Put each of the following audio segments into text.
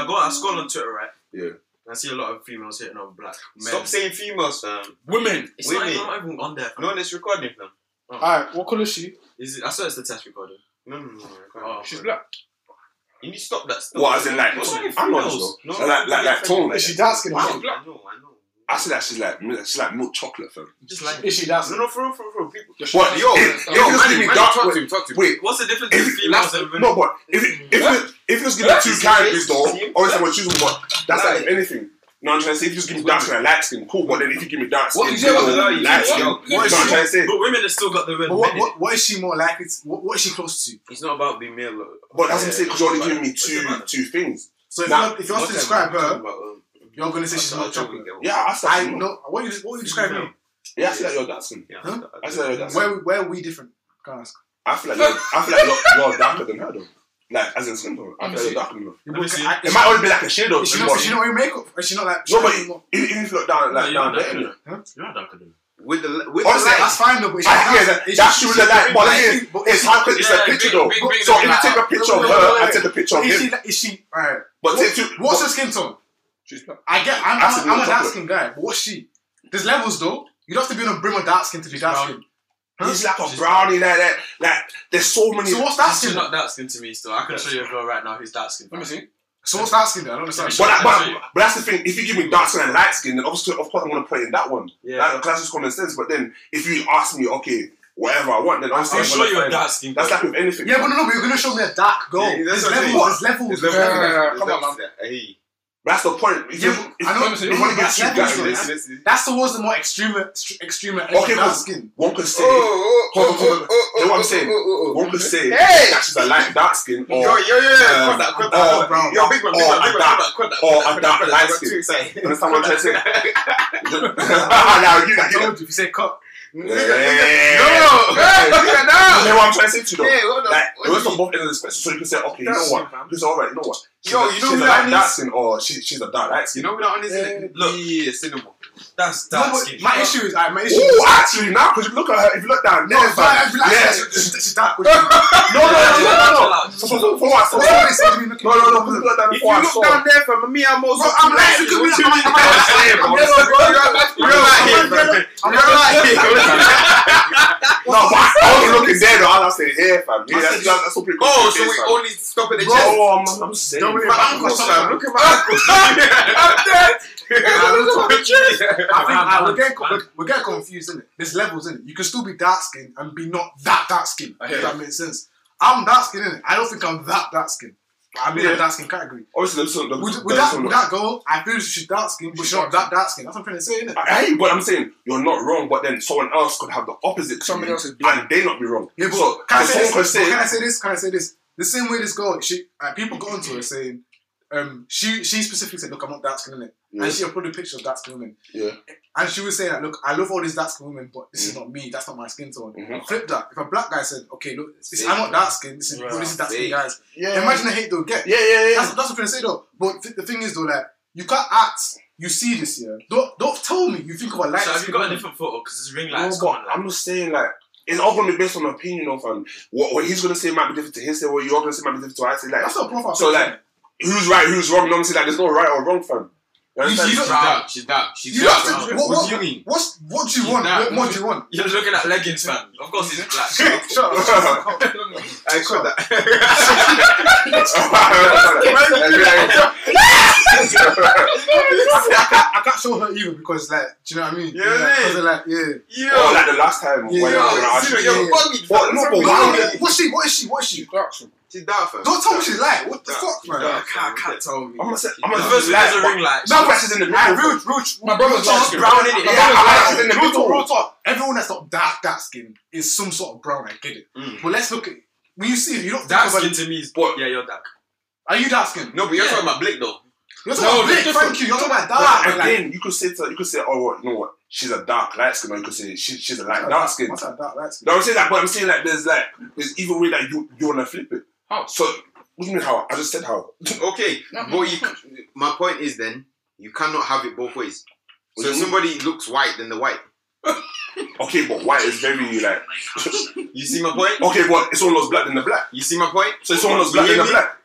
I go, I scroll on Twitter, right? Yeah. I see a lot of females hitting on black men. Stop saying females, fam. women. It's not Women. even, not even on there. fam. No, it's recording, fam. Oh. Alright, what colour is she? Is it, I saw it's the test recording. No, no, no. no, Oh, She's black. You need to stop that. Stop What as in like? What's wrong with I'm not females? sure. No, like like like tone. Is she dark skinned? I or know. I know, I know. I say that she's like she's like milk chocolate, fam. Just like. Is she dark No, no, for real, for real, for real. People. What? Yo, If- yo, if you just man, give me man, dark- talk wait, to him, talk to him. Wait, What's the difference If- between females and women? no, but if it, if it, if you just give me two That's characters though, case. obviously I'm choosing what. That's like Like- anything. No, I'm trying to say if you just give me dark skin and light skin, cool. But then if you give me dark skin, yeah, or what- what- light skin, what- what is what I'm trying to say. But women have still got the But what, what, what is she more likely to, what, what is she close to? It's not about being male. But that's what I'm saying because you're only giving me two two things. So if, Nah, you're, if you want to describe her, About, um, you're going to say she's I'll not tell chocolate. you. Yeah, I I said know. What you what you describe me? Yeah, I feel like you're dark skin. Yeah, Huh? I said that's- Where where are we different? Can I ask? I feel like you're, I feel like you're, you're darker than her though. Like as in skin tone. I feel like you're darker than her. Let me. I- It might only be like a shade of Is she not? She not wearing makeup? Is she not like? No, but she not- even even if you look down like No, down you're there, darker than- You're not darker than. With the with Honestly, the light. That's fine though. But is she I dark- hear that. is That's true. is That she- like, but like, it is. but It's is hard because it's a picture big- though. big- big So if you take a picture of Wait, wait, her wait, and take a picture of Is she? him, Is she? Alright. but What- take two. What's her skin tone? She's black. I get. I'm, I I'm, I'm milk a dark skin guy, but what's she? There's levels though. You don't have to be on a brim of dark skin to be dark brown. skin. He's like a She's brownie, like that. Like there's so many. So what's dark She's skin? not dark skin to me still. I can show you a girl right now who's dark skin. Let me see. So what's dark skin? then? I don't understand. But, that, but, but that's the thing. If you give me dark skin and light skin, then obviously, of course, I'm gonna play in that one. Yeah. Like, 'cause that's just common sense. But then, if you ask me, okay, whatever I want, then I'll obviously, I'm show gonna you a dark skin. That's like with anything. Yeah, but no, no, but you're gonna show me a dark girl. Yeah, that's there's what I'm levels. There's levels. There's bro. levels. Come There's on, man. Hey. That's the point. If Yeah, you, if, I know- if, no, you want to get that's two levels, guys, though. then- That's- Listen, listen. That's towards the more extreme, extreme Okay, dark but skin. one could say, Oh, oh, Hold on, oh, oh, oh, You know what I'm oh, saying? oh, oh, oh. one could say Hey! that she's a light dark skin, or Yo, yo, yo, yo, um, crud that, crud that, or- Yo, big man, big or man, a big man, dark- crud that, crud that, or a dark light skin. You understand what I'm trying to say? now you I told you if you say cut. Yeah. No, look at that. You know what I'm trying to say to you though? Hey, what the- Like, what it was on both ends of the spectrum, so you can say, okay, you know what? it, fam. Alright, you know what? She's Yo, a, you know she's a that dark skin, or she, she's a dark light You know that on this look, yeah, cinema. That's No, dark but skin. my issue is, alright, my issue Oh, is. actually, now, because you look at her, if you look down there, No, fam, fine, relax. yeah, She's she's dark. no, no, no, no, no, no. For what? So, What's so, all this? What do you mean no, no, no, because you look down If before you I look saw. down there from me, I'm also. I'm like, look at me, I'm like, I'm like, I'm saying. I'm like, bro, You're right, you're I'm you're right. No, but I was looking there though. I was saying here, fam. Yeah, that's, that's, that's oh, so pretty. Oh, so we fam. only stop at the chest. Oh, I'm, I'm saying. Don't My ankles, fam. Look at my ankles. I'm dead. Look at my chest. I think Man, uh, we're, getting, we're, we're getting confused, isn't it? There's levels, in it? You can still be dark skinned and be not that dark skinned. I hear If that that. makes sense. I'm dark skinned, innit? I don't think I'm that dark skinned. I'm in Yeah. the dark skin category. Obviously, there's some. With, there's with, that, some- with that girl, I feel she's dark skinned, but she's not that dark skinned. That's what I'm trying to say, innit? I I hear you, but I'm saying you're not wrong. But then someone else could have the opposite. Somebody else is blind. and they not be wrong. Yeah, but so can, I say someone this? could say, can I say this? Can I say this? The same way this girl, she uh, people got onto her saying, um, she she specifically said, "Look, I'm not dark skinned, innit?" Yeah. And she uploaded pictures of dark skinned women. Yeah. And she was saying, that, "Look, I love all these dark skinned women, but this is not me. That's not my skin tone." Mhm. Flip that. If a black guy said, "Okay, look, this, I'm not man. dark skinned. This is Right. well, this is dark skinned guys." yeah, Imagine the hate they'll get. yeah, yeah, yeah. That's, that's what I'm trying to say though. But th- the thing is though, like you can't act. You see this yeah. Don't don't tell me you think of a light So have you skin got a different photo? Because this ring No, light's but gone. Like, I'm just saying, like, it's all gonna be based on opinion of um, what, what he's gonna say might be different to his say, what you're gonna say might be different to I say. Like, That's not a profile. So, like, who's right, who's wrong? Obviously, like, there's no right or wrong, fam. You You- She's don't- She's dark. She's You dark. have to. What, What, what, do you mean? What's what do you She's want? dark. What, what do you want? You're looking at leggings, fam. Of course he's black. Shut up. Shut up. Shut. I caught that. I can't, I can't show her either because like, do you know what I mean? Yeah, yeah. Because like, yeah. Oh, Yo, like the last time Yeah, when yo, I was gonna ask Zero, you. you're yeah. bugging. What? No, What's but why with would you? What's she? What is she? What is she? She's dark, fam. Don't tell me she's lying. What the fuck, man? I can't, can't tell me. I'm gonna say, I'm gonna first say, a ring light. No, but she's in the Nah, middle. real, real, My brother's real light skin. brown in it. Yeah, Yeah, I like in the real talk, middle. real talk. Everyone that's not dark, dark skin is some sort of brown. I get it. Mm. But let's look at when you see it. You don't Dark of skin to me is. What? Yeah, you're dark. Are you dark skin? No, but you're talking about Blake though. You're No, about Blake. Thank you. You're talking about dark. But but, like, again, you could say to, you could say, oh, what, you know what? She's a dark light skin, or you could say she, she's a light dark skin. What's that dark light skin? No, I'm saying that, but I'm saying like there's like there's either way that you you wanna flip it. How? So what do you mean how? I just said how. Okay, but you. My point is then you cannot have it both ways. What So do if you somebody looks white, then the white. Okay, but white is very like You see my point? okay, but it's almost black than the black. You see my point? So it's almost You black hear than the black.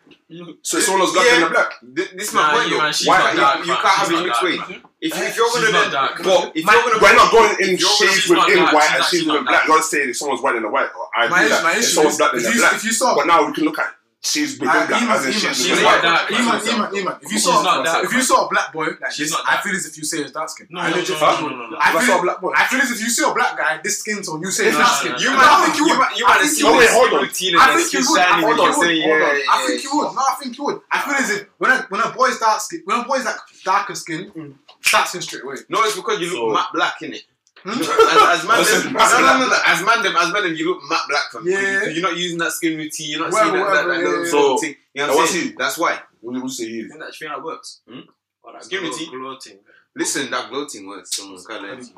So someone was black Yeah. and the black. Th- This is my Nah, point. you though. man, she's Why not you, dark, you man. can't She's have it not mixed dark, way. Mm-hmm. Man. If, if you're gonna She's not then, dark. But if you're gonna we're not going in If you're- shades she's not within black, white and shades not within black. black. You're not saying if someone's white than the white. I My agree issue, that my if issue someone's is black than if the you, black. if you saw But now we can look at shades within Uh, black Iman, as in Iman, shades she's within white. dark. Iman, She's Iman, Iman. If you saw, not dark, if you saw a black boy, like She's this, not I feel as if you say it's dark skin. No, I no, legit no, feel- no, no, no. I If I feel, saw a black boy. I feel as if you see a black guy, this skin tone, you say it's No, dark skin. no, You no. might, No, I think you you would. might, you might think see you would. the Wait, hold on. routine I think you it's would. shining Hold and on, hold on, hold on. yeah, I think you would. No, I think you would. I feel as if when a when a boy's dark skin, when a boy's like darker skin, dark skin straight away. No, it's because you look So- matte black in it. Hmm? As, as man, them, no, no, no, no, as man, them, as man, them, you look matte black from. Yeah. You're not using that skin routine. You're not Whatever, seeing that, that, that, whatever, little yeah, yeah. little thing. You know what I'm saying? That's why. What do you say he think that, do you think that works? Hmm? Or that Give me glow- tea. glow thing. Listen, that gloating works. Someone can't lie to you.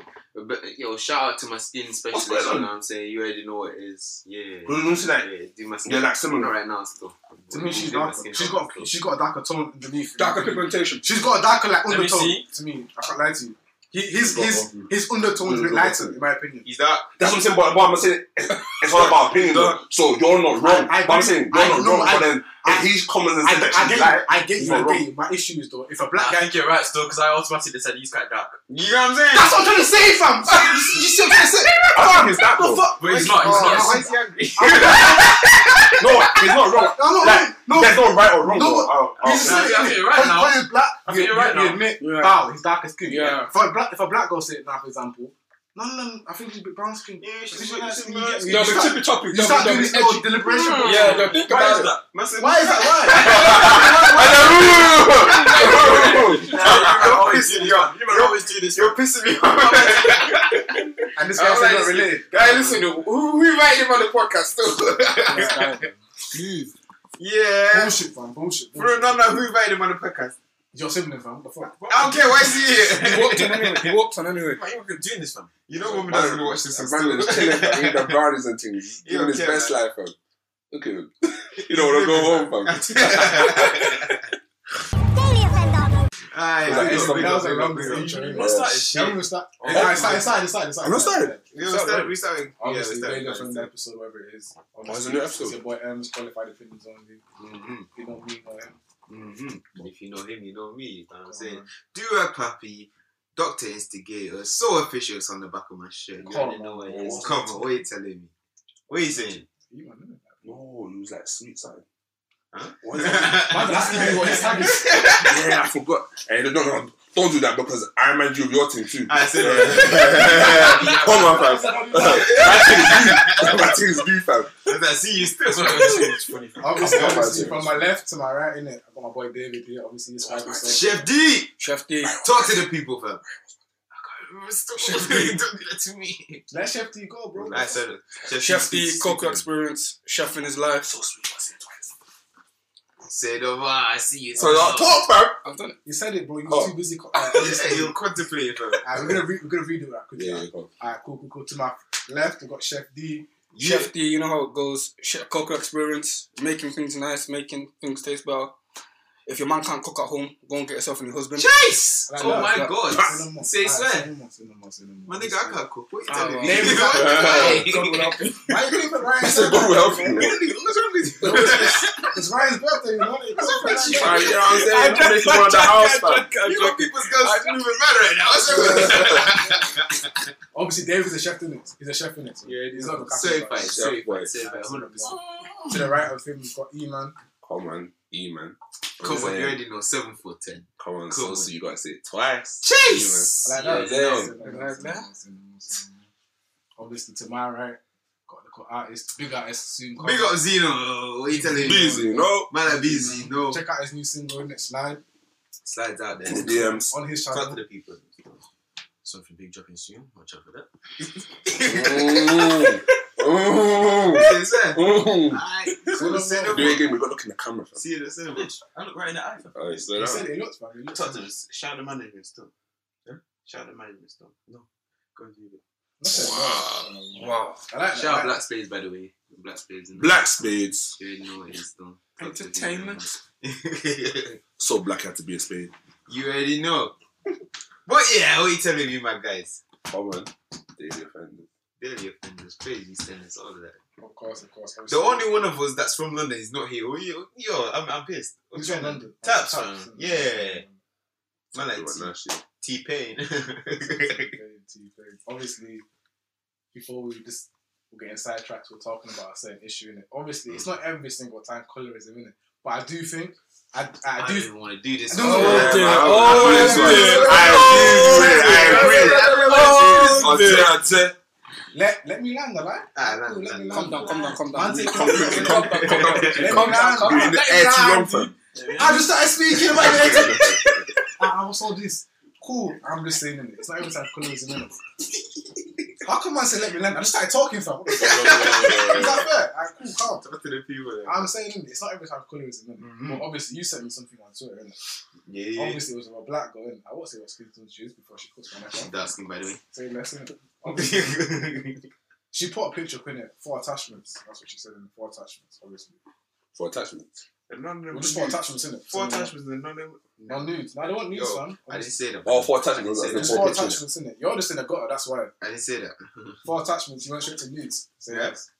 But yo, shout out to my skin specialist. You know what I'm saying? You already know what it is. Yeah. Who do you see that? Yeah, do my skin. They're like similar. Right now, still. To me, she's Do my darker. skin She's got she's got a darker tone underneath. Darker pigmentation. She's got a darker like undertone. To me, I can't lie to you. He, his his his undertone's a bit lighter, in my opinion. He's dark. That's what I'm saying, but, but I'm saying it's, it's all about opinion. though. So you're not wrong. I- I but I'm saying you're I not know, wrong. I- but then I- if he's common and I, said that I get black, you. I get he's you. I not get wrong. you. My issue is though, if a I black guy. think you're right still because I automatically said he's quite dark. You know what I'm saying? That's what I'm trying to say, fam. you, you see what I'm trying to say? I think he's that though. fuck? But he's not. He's Oh, not. why is he angry? No, he's not wrong. No, no, Like, no. There's no right or wrong. No, though. Oh, oh. He's Nah, just I think you're right I you, think you're right you, you admit, Yeah. wow, he's darker skin. Yeah. For a black, if a black girl say it now, for example, no, no, no, I think she's a bit brown skin. Yeah, she's She's a bit- like- she's a you get- you No, you but start- tippy toppy. You start doing this little deliberation. Hmm. Yeah, don't think Why about is it. that? Man said, Why is that? Why? You're pissing me off. You might always do this. You're pissing me off. and this I guy was said like, not related. Guy, listen, who, who invited him on the podcast still? Please. yeah. Bullshit, fam. Bullshit. Bro, bullshit. no, no, who invited him on the podcast? Your sibling, fam. The fuck? I don't care, why is he He here? walked on anyway. He walked on anyway. Why are you doing this, fam? You know woman doesn't watch this and Man, he's still. chilling, fam. He the brownies and things. He Living don't his care, best man. life, fam. Look at him. You don't want to go home, fam. Aye, Like, big it's up, not- big that up, was a big long up, big up. intro. What's that Yeah, shit? I'm gonna start. Nah, it's started, it's started, it's started, it's started. I'm not started. Yeah, we started, we started. Yeah, we Obviously, started. Vegas from the episode, whatever it is. Oh, it's a new episode. It's your boy M's qualified opinions only. Mhm, You know me, know him. Mhm. If you know him, you know me. You know what I'm saying? Do a puppy. Doctor Instigator, so official, it's on the back of my shirt. You Come already know what it man. Come on, what are you telling me? What are you saying? You? No, he was like sweet side. Huh? What is that? Man's asking me what his tag is. yeah, I forgot. Hey, no, no, no, don't do that because I remind you of your team too. I said Come on, fam. My thing is new. My thing is new, fam. I see you still. That's what it's funny. fam. Obviously, Come on, obviously from my left to my right, innit? I got my boy David here. Obviously, he's five percent. Chef D, Chef D. talk to the people, fam. Stop. Chef Don't do that to me. Let Chef D go, bro. I said it. Chef D, speak- Coco experience, chef in his life. So sweet, I said twice. Say the word, I see you. So uh, talk, fam. I've done it. You said it, bro. You Oh. too busy. Co- uh, Yeah, listening. you'll contemplate, fam. Alright, we're gonna re- we're gonna redo that quickly. Yeah, Alright, yeah, go. Alright, cool, cool, cool. To my left, we got Chef D. Chef D, you know how it goes. Chef Coco experience, making things nice, making things taste better. If your man can't cook at home, go and get yourself a new husband. Chase! Like Oh that, my like god. Say no more. Say Alright, swear. My nigga, I can't cook. What you Ah, telling me? Name is God will help you. Why you gonna Ryan? I said, God will help you. What's wrong with you? It's Ryan's birthday, you know. It's wrong with you? You know what I'm saying? I'm making one the house, fam. You got people's girls moving mad right now. What's wrong with? Obviously, David's a chef in it. He's a chef in it. Yeah, he's not a certified, Chef boy. certified, certified, 100%. To the right of him, we've got E-Man. Come on, E man. Come on, you already know, 7 foot 10. Come on, Come so, so you gotta say it twice. Chase! I like Yeah, that. yeah. Obviously, to my right, got the got artist, big artist soon. coming. Big up Zeno. What you telling me? Busy, no? Man, I'm busy. No. Check out his new single, Next Slide, Slides out there. In the DMs. on his channel. Talk to the people. Something big dropping soon. Watch out for that. Say, say. Mm. Alright. Say no Say Do it again, we gotta look in the camera, fam. See you the cinema. I look right in the eye. fam. Alright, slow He down. said it looks, man. It looks. Talk to us. Shout the management still. Yeah? Shout the management still. No. Go and do it. Wow. Wow. I like that. Shout out Black Spades, by the way. Black Spades. in Black spades. You already know what it is, though. Entertainment. So black had to be a spade. you already know. But yeah, what are you telling me, my guys? Come on. Daily offenders. Daily offenders, crazy sentence, all of that. Of course, of course. The only one of us that's from London is not here. Oh, yo, yo I'm, I'm pissed. Who's from London? Taps, Taps, man. yeah. Yeah. Man, like Right now, shit. T Pain. T-Pain, T-Pain. Obviously, before we just we're getting sidetracked, we're talking about a certain issue in it. Obviously, it's not every single time colorism in it, but I do think I, I, I do. don't want to do this. No, one. no, no, Yeah, dear. man, Oh, I- I- this one. dear. I agree. I agree. Oh, I don't wanna do this one. dear. Let let me land, alright? Ah, land, Cool, let land. me Calm down, calm down, calm Man, down. take Calm down, easy. calm down, calm down. Let me Calm down, land. calm down. Let me air too long, land. I just started speaking about it. I, I was all this. Cool. I'm just saying it. It's not every time colorism in it. How come man say let me land? I just started talking, fam. What the fuck? Is that fair? Alright, cool, calm. Talk to the people. I'm saying innit, it's not every time colorism in it. Mhm. But obviously, you sent me something on Twitter, innit? Yeah, yeah. Obviously, it was about a black girl, innit? I won't say what skin tone she is before she puts my neck She's on. dark skin, by the way. Say less, innit? Obviously, she put a picture up in it, four attachments. That's what she said in the four attachments, obviously. For attachments. And none of them Well, were just four nude. attachments, innit? Four attachments and none of them. No nudes. No, I don't want nudes, Yo, fam. I didn't say that. Oh, for attachments. I didn't Just say Four four that. pictures. attachments, innit? You're just in the gutter, that's why. I didn't say that. Four attachments, you went straight to nudes. So, Yeah. yes.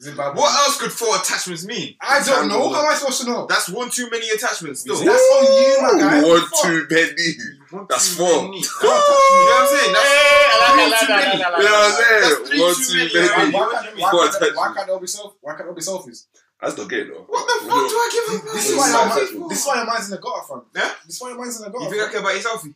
Is it bad? What else could four attachments mean? I don't know. How am I supposed to know? That's one too many attachments. Still. That's on you, my guy. One, Fuck. two, many. One That's too four. many. You know what I'm saying? That's three too many. You know what I'm saying? That's One, too many. many. Why, why, can't, you why, Four can't, why can't they all be self? Why can't they all be selfies? That's not gay though. What the fuck do I give a This This is why is your my mind, assessment. this is why your mind's in the gutter, fam. Yeah? This is why your mind's in the gutter. You think I fam. care about your selfie?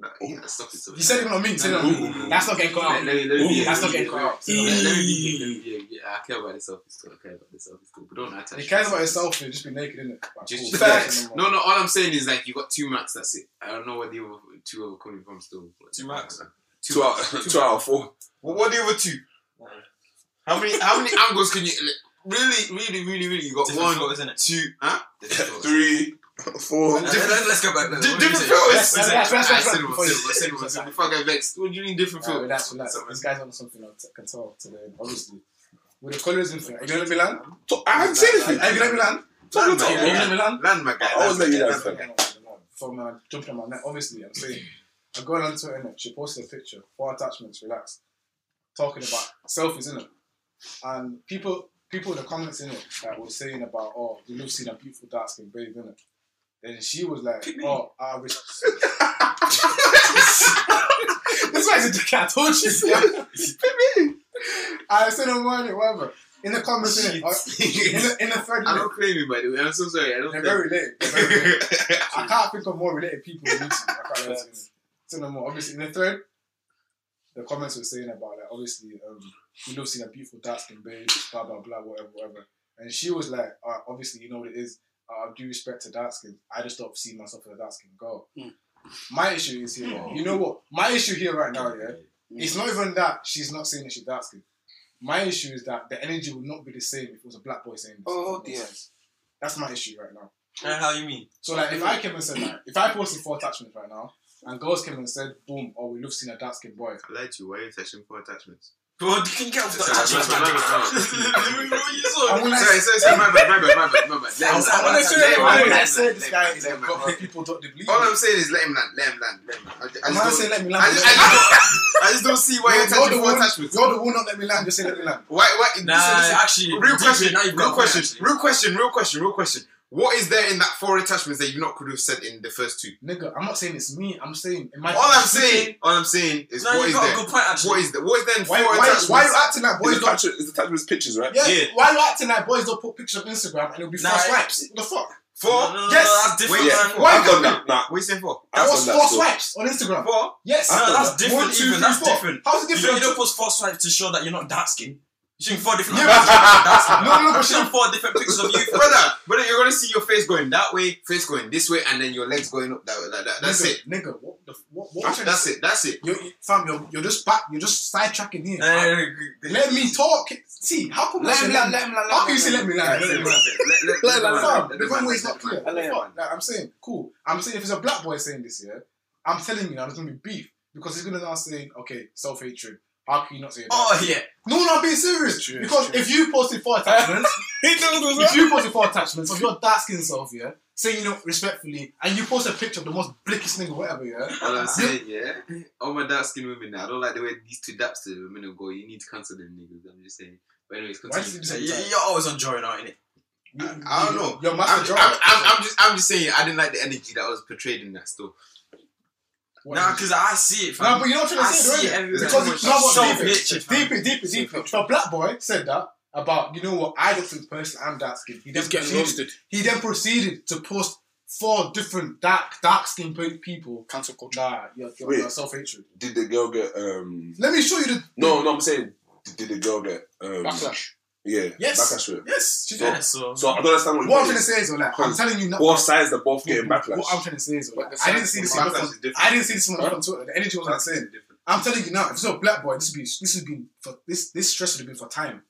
Nah, yeah, stop it. stop it. You said it on me. You said it on me. That's not getting cut Let out. let me, let me be. That's not getting be- cut out. Let let me be. Let me be. Yeah, I care about the selfie still. I care about the selfie still. But don't attach. He cares about yourself. himself. He'll just be naked, innit? Like, Just, cool. just Facts. No, no. All I'm saying is like you got two max. That's it. I don't know where the other two are coming from. Still, Two max? Uh, two out, two out of four. What, what are the other two? How many? How many angles can you? Really, really, really, really. You got Different one, photos, innit? two, huh? Three, four. Let's, let's go back. Di- different Let's- filters. cinema, before you- cinema, cinema, cinema. Before I get vexed, what do you mean different Alright, filters? relax, relax. This guy's on something I t- can tell today, obviously. With the colorism thing, are you gonna let me land? So- I haven't said anything. Are you gonna let me land? Talking Land, about Are you gonna let me land? Land, my guy. I always let you land, land, my fam. guy. From uh, jumping on my neck, obviously, I'm saying. A girl on Twitter, innit, she posted a picture, four attachments, relax, talking about selfies, it. And people people in the comments, innit, that were saying about, oh, you love seeing a beautiful dark skinned babe, innit? Then she was like, oh, I res- This guy's a dick, I told you. I said on morning, whatever. In the comments, uh, In the, in the thread, I don't claim it, by the way. I'm so sorry. I don't They're very related. Very related. I can't think of more related people than you two. I can't you. Say no more. Obviously, in the thread, the comments were saying about like, obviously, um, you love seeing a beautiful dark skin babe, blah blah blah, whatever, whatever. And she was like, uh, obviously, you know what it is. Uh, due respect to dark skin, I just don't see myself as a dark skin girl. Mm. My issue is here. You know what? My issue here right now, yeah, it's not even that she's not saying that she's dark skin. My issue is that the energy would not be the same if it was a black boy saying this. Oh, dear. That's my issue right now. And how you mean? So like if I came and said that, if I posted four attachments right now and girls came and said boom oh we love seeing a dark skinned boy I lied to you. Why are you touching four attachments? Bro, you can get off that Sorry, attachment, my man. bad, my bad. and when I, Sorry, sorry, sorry. My bad, my bad, my bad, my bad. Let him and land. when I Let said him when land, I let him said land, this let guy him is land, a let him god land. people don't believe All me. I'm saying is let him land, let him land, let him land. I, I I'm just not don't, saying let me land. I, just don't, I just don't see why you're You're touching the four one. attachments. You're the one not let me land. Just say let me land. Why? Why? Nah, listen, listen. actually, real question. now you've got Real question. Real question. Real question. Real question. What is there in that four attachments that you not could have said in the first two? Nigga, I'm not saying it's me. I'm saying in my All I'm saying, all I'm saying is No, what you is got there? a good point, actually. What is there? What is there in Why, four why, attachments? why are you acting like boys the don't? attachment- is the attachment's pictures, right? Yeah, Yeah. why are you acting like boys don't put pictures on Instagram and it'll be four swipes? What the fuck? Four? No, no, no, Yes. no, that's different, Wait, man. Why I've done that. Nah, What are you saying for? I've That was done four that swipes on Instagram. Four? Yes. No, that's different. One, two, even that's different. How's it You don't, different? you don't post four swipes to show that you're not dark skin. You showing four different. Yeah, pictures of you dark skin. No, no, but You she- showing four different pictures of you. brother, brother, you're gonna see your face going that way, face going this way, and then your legs going up that way, like that. That's nigga, it. Nigga, what the what? what That's, you trying to that's it. That's it. You're, you- fam, you're, you're just back. You're just sidetracking here. Uh, let me talk. See, how come? I Let say him land, let him land. How can you say let me land? Alright, Let say me what land. you said. Let- let- Let- let let- him Fam, land, let the him wrong land, way is let not him clear. land. What the Let him fuck? land. Like, I'm saying, cool. I'm saying if it's a black boy saying this, yeah, I'm telling you now, there's gonna be beef because he's gonna now say, okay, self hatred. How can you not say that? Oh yeah. No, no, I'm being serious. True, because true. if you posted four attachments, He told us if you posted four attachments of your dark skin self, yeah, saying you know respectfully, and you post a picture of the most blickest nigga, whatever, yeah. All I'm saying, yeah, all my dark skin women now, I don't like the way these two daps to women go. You need to cancel them niggas. I'm just saying. But anyways, continue. he So you- that? you're always on drawing out, innit? You- I don't know. Your I'm, I'm. I'm, I'm just, I'm just saying. I didn't like the energy that was portrayed in that still. What Nah, because I see it. fam. No, but you know what I'm I trying to say, see though, innit? Because It's not what, so deep it, bitchy, fam. deep it, deep it, deep it. If a black boy said that about, you know what, I don't think personally I'm dark skinned. He then He's getting proceeded, roasted. he then proceeded to post four different dark dark skinned people. Cancel culture. Nah, you're, you're, Wait. you're self hatred. Did the girl get um? Let me show you the. No, no, I'm saying did, did the girl get um? Backlash. Yeah, Yes. backlash for it. Yes, she So- did. So, So I don't understand what, What I'm trying to say is, like, I'm telling you now. both sides are both getting backlash. What I'm trying to say is, like, I didn't see this. Backlash enough is. I didn't see this one on Twitter. The energy wasn't the same. I'm telling you now, if it's a black boy, this would be this would be for this this stress would have been for time.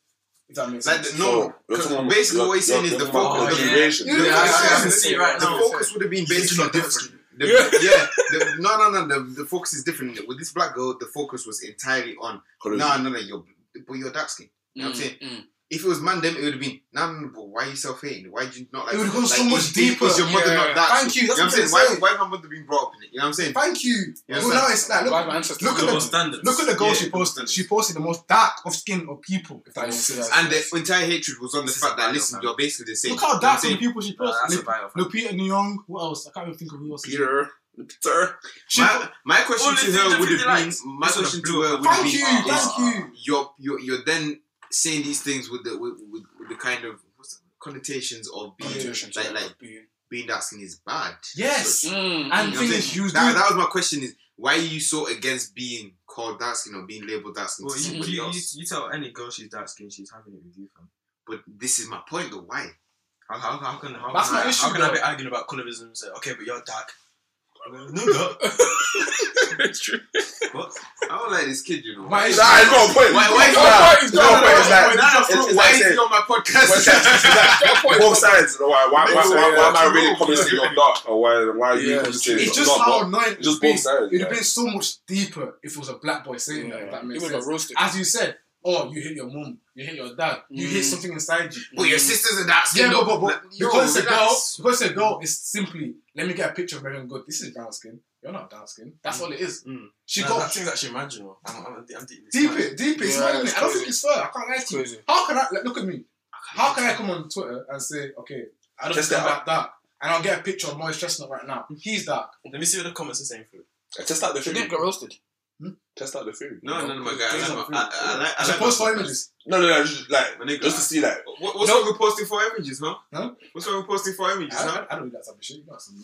If that makes Like sense. the, no, So, you're 'cause talking about- basically what he's saying is the focus. Oh, the, yeah. motivation. Yeah, the, yeah, focus- yeah, I can see it right the now. focus would have been based Basically different. The, Yeah. yeah, the, no, no, no. The, the focus is different. With this black girl, the focus was entirely on Colorism. no, no, no. You're, but you're dark skin. You know what I'm saying? Mm, mm. If it was man, them it would have been no, no, no. But why are you self hating? Why do you not like? It would've gone like, so much is- is- deeper. Is your mother Yeah. not dark? Thank skin? you, that's know what what I'm I'm saying. Why, why have my mother been brought up in it? You know what I'm saying? Thank you. Yeah, well, so- now it's like look, my look at double the standards. look at the goal Yeah, she posted. standards. She posted the most dark of skin of people. If that makes sense. And the entire hatred was on the This fact that listen, fam. you're basically the same. Look how You know what dark I'm some people she Nah, posted. that's a Lip- bio. fam. Lupita Nyong'o. What else? I can't even think of who else. Peter, Peter. She My, my question to her would have been my question to her would up. have Thank been you, is thank you. you're you're you're then saying these things with the with, with, with the kind of what's the connotations of being Connotations, like yeah, like being- being dark skin is bad. Yes. Mm, And You know thing is, you that, that was my question is why are you so against being called dark skin or being labeled dark skin Well, you, you, you, you tell any girl she's dark skin, she's having it with you, fam. But this is my point though. Why? How, how, how can how That's can my I, issue, How can I though. be arguing about colorism and say, okay, but you're dark? No, no. It's true. What? I don't like this kid, you know. My issue- Nah, it's not a point. Why- It's why is that- point. It's not a point. It's like- Why not? it's- it's Why is he on my podcast? it's like both sides. Why, why, why, why, why am I really Yeah. commenting you're dark? Or why, why are you Yeah, commenting It's you're just how annoying. Just both sides. It'd have been so much deeper if it was a black boy saying that. If that makes sense. As you said, oh, you hit your mom, you hit your dad, you hit Mm. something inside you. But your sister's a dark skin. Yeah, but, but, but Like, yo, because it's a girl, because it's a girl, it's simply let me get a picture of Meagan Good. This is brown skin. You're not dark skin. That's all it is. Mm. She Nah, got that thing's actually marginal. I'm, I'm, I'm deep. it's deep it, deep it. It's Yeah, not even- it's I don't think it's fair. I can't lie to you. How can I like, look at me? How can I come on Twitter and say, okay, I don't Test think it I'm that dark, and I'll get a picture of Morris Chestnut right now. He's dark. Let me see what the comments are saying for it. Test out the She didn't get roasted. Test out the theory. No, no, no, my guy. I like I- I like- I I like should post my four images. No, no, no. Just like nigga. just to see like. What, what's No. wrong with posting four images, huh? Huh? What's wrong with posting four images, I, huh? I, I don't do that type of shit. You got some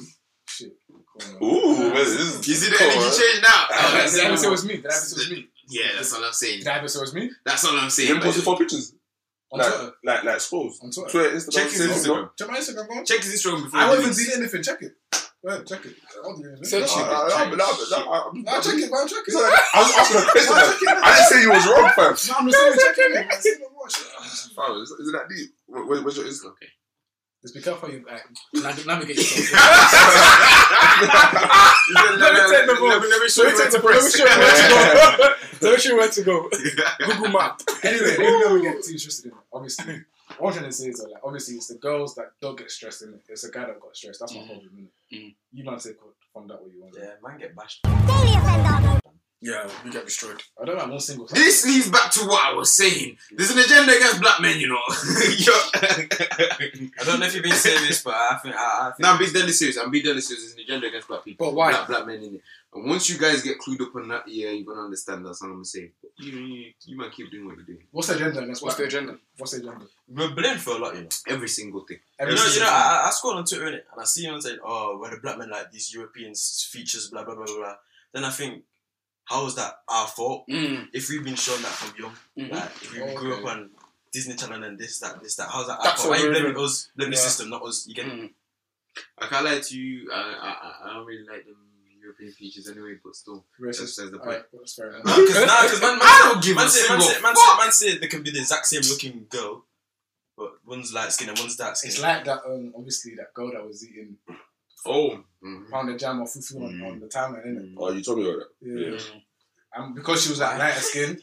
shit. Come on, man. Ooh, this is. You see the energy change now? Ah, Did I ever say it was me? Did I ever say it was me? Yeah, that's all I'm saying. Did I ever say it was me? That's all I'm saying. didn't post four pictures. On Like, Twitter. like, like scrolls. On Twitter. Twitter, Instagram. Check his Instagram. Check my Instagram, go on. Check his Instagram before I you won't even this. delete anything. Check it. Go check it. I'll delete anything. Search No, it. no, check it, man. Check it. no, I was asking a question. No, man. check it. I didn't say you was wrong, fam. No, I'm just saying, check it. man. See no more shit. Fam, is, is it that deep? Where, where- where's your Instagram? Just be careful you like, nav- navigate yourself. Let me take Let me let me show you where to Let me show you where to go. Let me show you where to go. Google Map. anyway, even though we get too interested in it, obviously, what I'm trying to say is that, like, obviously, it's the girls that don't get stressed in it. It's the guy that got stressed. That's my Mhm. problem, isn't it? Mhm. You man take from that what you want. Yeah, man get bashed. Yeah, you get destroyed. I don't have one single. This leads back to what I was saying. There's an agenda against black men, you know. I don't know if you've been serious, but I think I, I think no, I'm being deadly serious. I'm being deadly serious. There's an agenda against black people. But why? Black, black men in it. And once you guys get clued up on that, yeah, you're gonna understand. That's all I'm gonna say. But you, you, you might keep doing what you're doing. What's the agenda? against What's the agenda? What's the agenda? we're blamed for a lot, you know. Every single thing. Every You know, you single know, thing. I, I scroll on Twitter innit, and I see them saying, "Oh, we're the black men like these Europeans features, blah blah blah blah." blah. Then I think, how is that our fault Mm. if we've been shown that from young? Mhm. Like, if we Oh, grew okay. up on Disney Channel and this, that, this, that, how's that our fault? Why what you blaming us? Blame the system, not us. You get? Mm. I can't lie to you. I, I, I- I don't really like them European features anyway. But still, Racist. that's, that's the point. Alright, that's fair because man, man, I don't give man a say, man, single say, man, say, man say they can be the exact same looking girl, but one's light skin and one's dark skin. It's like that. Um, obviously, that girl that was eating Oh. Mhm. pound of yam or fufu on, Mm. on the timeline, innit? Mhm. Oh, you told me about that. Yeah. And because she was like lighter skin,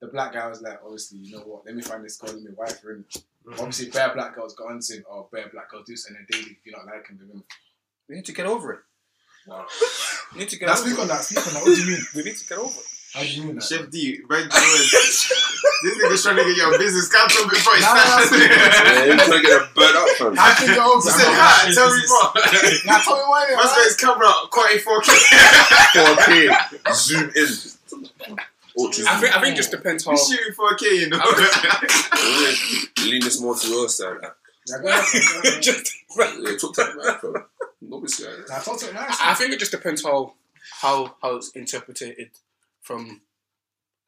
the black guy was like, obviously, you know what? Let me find this girl, let me wife her in. Mhm. Obviously, bare black girls got on saying, oh, bare black girls do something daily. if You're not liking them. innit? We need to get over it. Wow. We need to get Now over speak it. on that. Speak on that. What do you mean? We need to get over it. How do you mean that? Chef D, right This nigga's trying to get your business cancelled before he Nah, nah, starts. nah, Yeah, you're trying to get a bird up, fam. I think you're over. He said, "Ha, tell me more." Now tell me why. Must got his camera quality 4K. 4K, zoom in. Ultra I think I think it just depends how. We shooting 4K, you know. Lean this more to your side. Like, Yeah, go ahead, man, go ahead. just, yeah, talk to the man, fam. Don't be scared. Nah, talk to it nice. I think it just depends how how how it's interpreted from.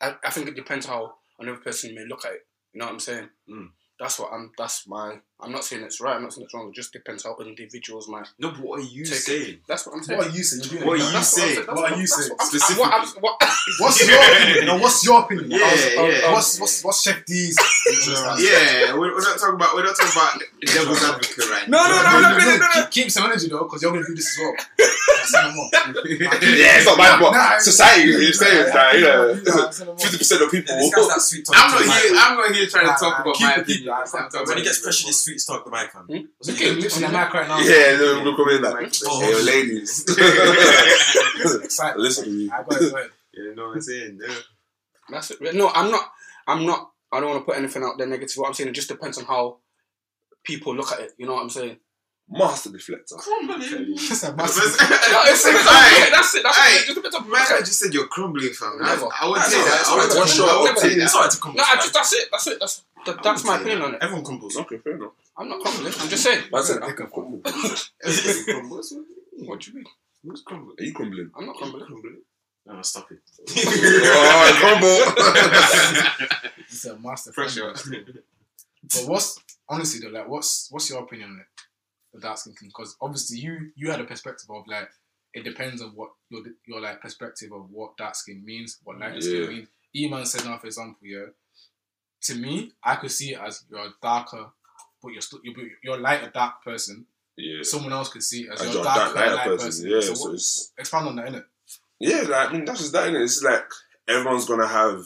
I, I think it depends how another person may look at it. You know what I'm saying? Mm. That's what I'm. That's my. I'm not saying it's right. I'm not saying it's wrong. It just depends how individuals might. no, but what are you Take it. saying? That's what I'm saying. What are you saying? You're What are you That's what I'm saying? saying. What are you saying? Specifically. What what- What's your opinion? No, what's your opinion? Yeah, How's- yeah. What's what's what's Chef D's? Yeah, we're, we're not talking about we're not talking about devil's advocate right No, now. no, no, no, no, no, no. Keep, keep some energy though, because you're gonna do this as well. Yeah, say no more. Yeah, it's not my fault. Society, you're saying, like, you know, say no 50% of people. This guy's that sweet talk. I'm not the here. I'm not here trying to talk about my opinion. it. I'm man. talking When he gets pressured, he sweet talk the mic, fam. Hmm? Was it Okay, you? literally on the mic right now. Yeah, then we'll come in like, Oh. hey, yo, ladies. Excited. Listen to me. I got it. Go ahead. You know what I'm saying? Yeah. That's it. No, I'm not. I'm not. I don't want to put anything out there negative. What I'm saying it just depends on how people look at it. You know what I'm saying? Master deflector. Listen, No, massive. it's, it's, Hey, that's it. That's hey, it. It just depends on Man, people. I just said you're crumbling, fam. Never. I would That's say that. I would alright. What's I your would say opinion? It's that. alright to come. No, just that's it. That's it. That's that, that's my opinion that. on it. Everyone crumbles. Okay, fair enough. I'm not crumbling. I'm just saying. I said, I can crumble. Are Everybody crumbles. What do you mean? Who's crumbling? you crumbling? I'm not crumbling. No, stop it. oh, crumble. It's a master. Pressure. But what's honestly though, like, what's what's your opinion on it, the dark skin thing? Because obviously you you had a perspective of like it depends on what your your like perspective of what dark skin means, what light Yeah. skin means. E-man said now, for example, yeah. To me, I could see it as you're a darker, but you're still you're, you're a lighter dark person. Yeah. Someone else could see it as As you're dark darker lighter light person. person. Yeah, so so what, it's. expand on that, innit? Yeah, like, I mean, that's just that, innit? It's like everyone's gonna have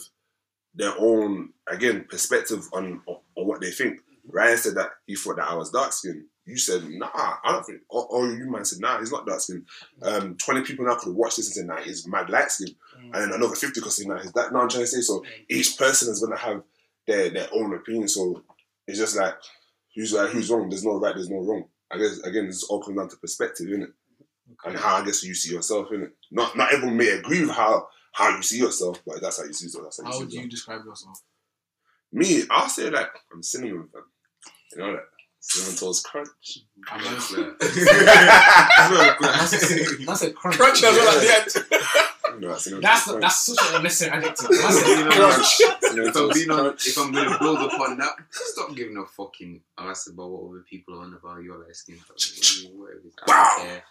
their own, again, perspective on on, on what they think. Mm-hmm. Ryan said that he thought that I was dark skinned. You said, nah, I don't think. Or, or you man said, nah, he's not dark skinned. Mm-hmm. Um, 20 people now could watch this and say, nah, he's mad light skinned. Mm-hmm. And then another 50 could say, nah, he's that. No, I'm trying to say, so each person is gonna have their, their own opinion. So it's just like, who's right, who's wrong? There's no right, there's no wrong. I guess, again, it's all comes down to perspective, innit? and how I guess you see yourself in it. Not not everyone may agree with how how you see yourself, but that's how you see yourself. That's how you How see would you describe yourself? Me, I'll say like I'm cinnamon fam. You know that cinnamon toast crunch. I'm That's honestly. that. That's a crunch. Crunch as well at the end. You know That's toast that's such an unnecessary adjective. You That's know, crunch. Cinnamon If I'm being on, if I'm gonna build upon that, stop giving a fucking ass about what other people are on about your light skin. fam. I mean, whatever. I Wow.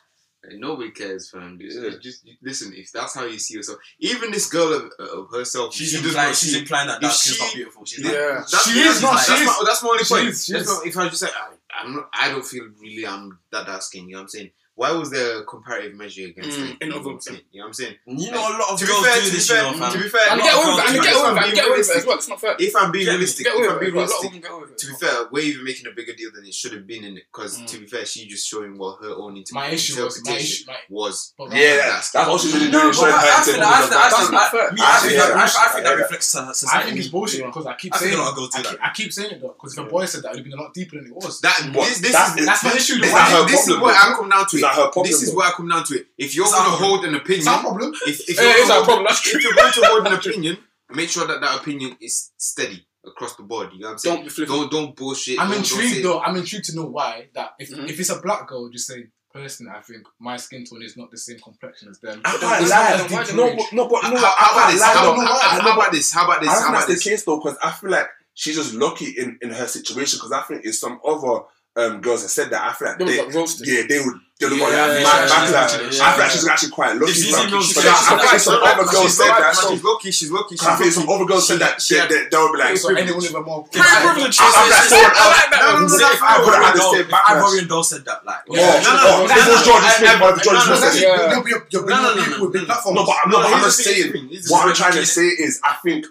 Like, nobody cares, fam. Just, Yeah. just listen. If that's how you see yourself, even this girl of, of herself, She's she does implying, not she's see- implying that if dark skin's she- not beautiful. She's Yeah. like, That's, She is, no, that's, she that's, is. My, that's my only She point. is, she is. my- if I just say I, I'm not, I don't feel really I'm that dark skin. You know what I'm saying? Why was there a comparative measure against Mm, it? in You know other- what I'm saying? You know what I'm saying? you know, a lot of To be girls fair, do to be this, you fair, know, fam. to be fair, And get lot away of with it. And get do away this. with it. Get away with it as well. It's not fair. if I'm being Get realistic, Get if I'm being it. A lot of realistic, them get to be fair, we're even making a bigger deal than it should have been in it. Because Mm. to be fair, she just showing what her own inter- my issue was my issue. interpretation My, was. Yeah, that's, that's what she's really No, doing. but I- think that- I of think that- I dark think skin. not fair. Me, I I see think that. that- I- I think I that hear that. reflects so- I think it's bullshit because I keep saying it. of girls do I keep, saying it though because if a boy said that, it would have been a lot deeper than it was. That this, this that's- is That's my issue. Is her this is problem, where though? I come down to Is that her problem, This is though? where I come down to it. If you're going to hold an opinion, It's our problem. if, if Yeah, you're it is gonna our problem. That's if you're going to hold an opinion, make sure that that opinion is steady across the board. You know what I'm saying? Don't be flippant. Don't don't bullshit. I'm don't, don't intrigued though. I'm intrigued to know why that if Mhm. if it's a black girl, just say personally, I think my skin tone is not the same complexion as them. I It's can't not lie. as deep No, but no, but no. How, how about this? How, No, no, how, I how know- about this? How about this? How about that's the this? case though, because I feel like she's just lucky in, in her situation. Because I think it's some other um, girls that said that. I feel like They they, got yeah, they would. They would Yeah, want that yeah, mad yeah, backlash. yeah, I feel yeah. like she's actually quite lucky. It's easy, fam. no, she's But lucky. I feel like She's some lucky. other girls She's said lucky. that. so- She's lucky. She's lucky. She's I think lucky. some other girls said that. She They, had- they, they would be like, So anyone with a more Pretty privilege. I- I'm like someone else. like that. I put it Ivorian at the Doll- same if backlash. Ivorian Doll said that, like, Yeah. Oh, no, no, this no, was no, George no, Smith, no, but George no, Smith no, said it. Yeah. You'll be you'll be No, no, no, people no, with big no. platforms. No, but no, No, but I'm here's just the thing. saying. This is What I'm what trying to you say is, I think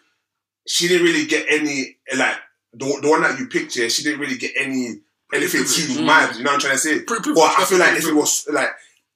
she didn't really get any like the, the one that you picked here. She didn't really get any anything too Mm. mad. You know what I'm trying to say? Pretty privileged, But I feel like if it was like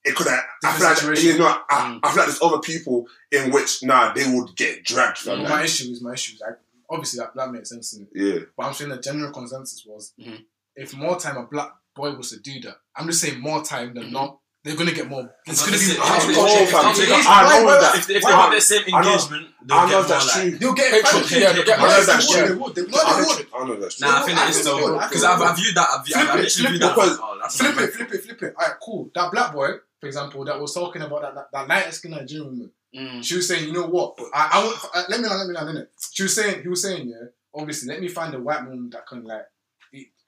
it could have. I feel like you know, I, Mm. I feel like there's other people in which nah they would get dragged from But that. my issue is my issue. is, Like, obviously, that, that makes sense. To me. Yeah, But I'm saying the general consensus was Mhm. if more time a black boy was to do that, I'm just saying more time than Mhm. not, they're gonna get more. It's gonna be. is- I it's- know, it's- fam. it's- it's- I know that. If, if they have the same engagement, they'll I know get more that's like. true. They'll get Hatred, hatred. yeah, they'll get I know Yes, that's they would, true. they would, they would. I know, would. I know that's true. Nah, I think I that is think still they would. I because I've, viewed that. I've, Flip I've it, literally flip viewed it. that. Because- that's Flip it, flip it, flip it. Alright, cool. That black boy, for example, that was talking about that that, that light skinned Nigerian woman. Mm. She was saying, you know what? I, I want, uh, let me land, let me land in it. She was saying, he was saying, yeah, obviously, let me find a white woman that can like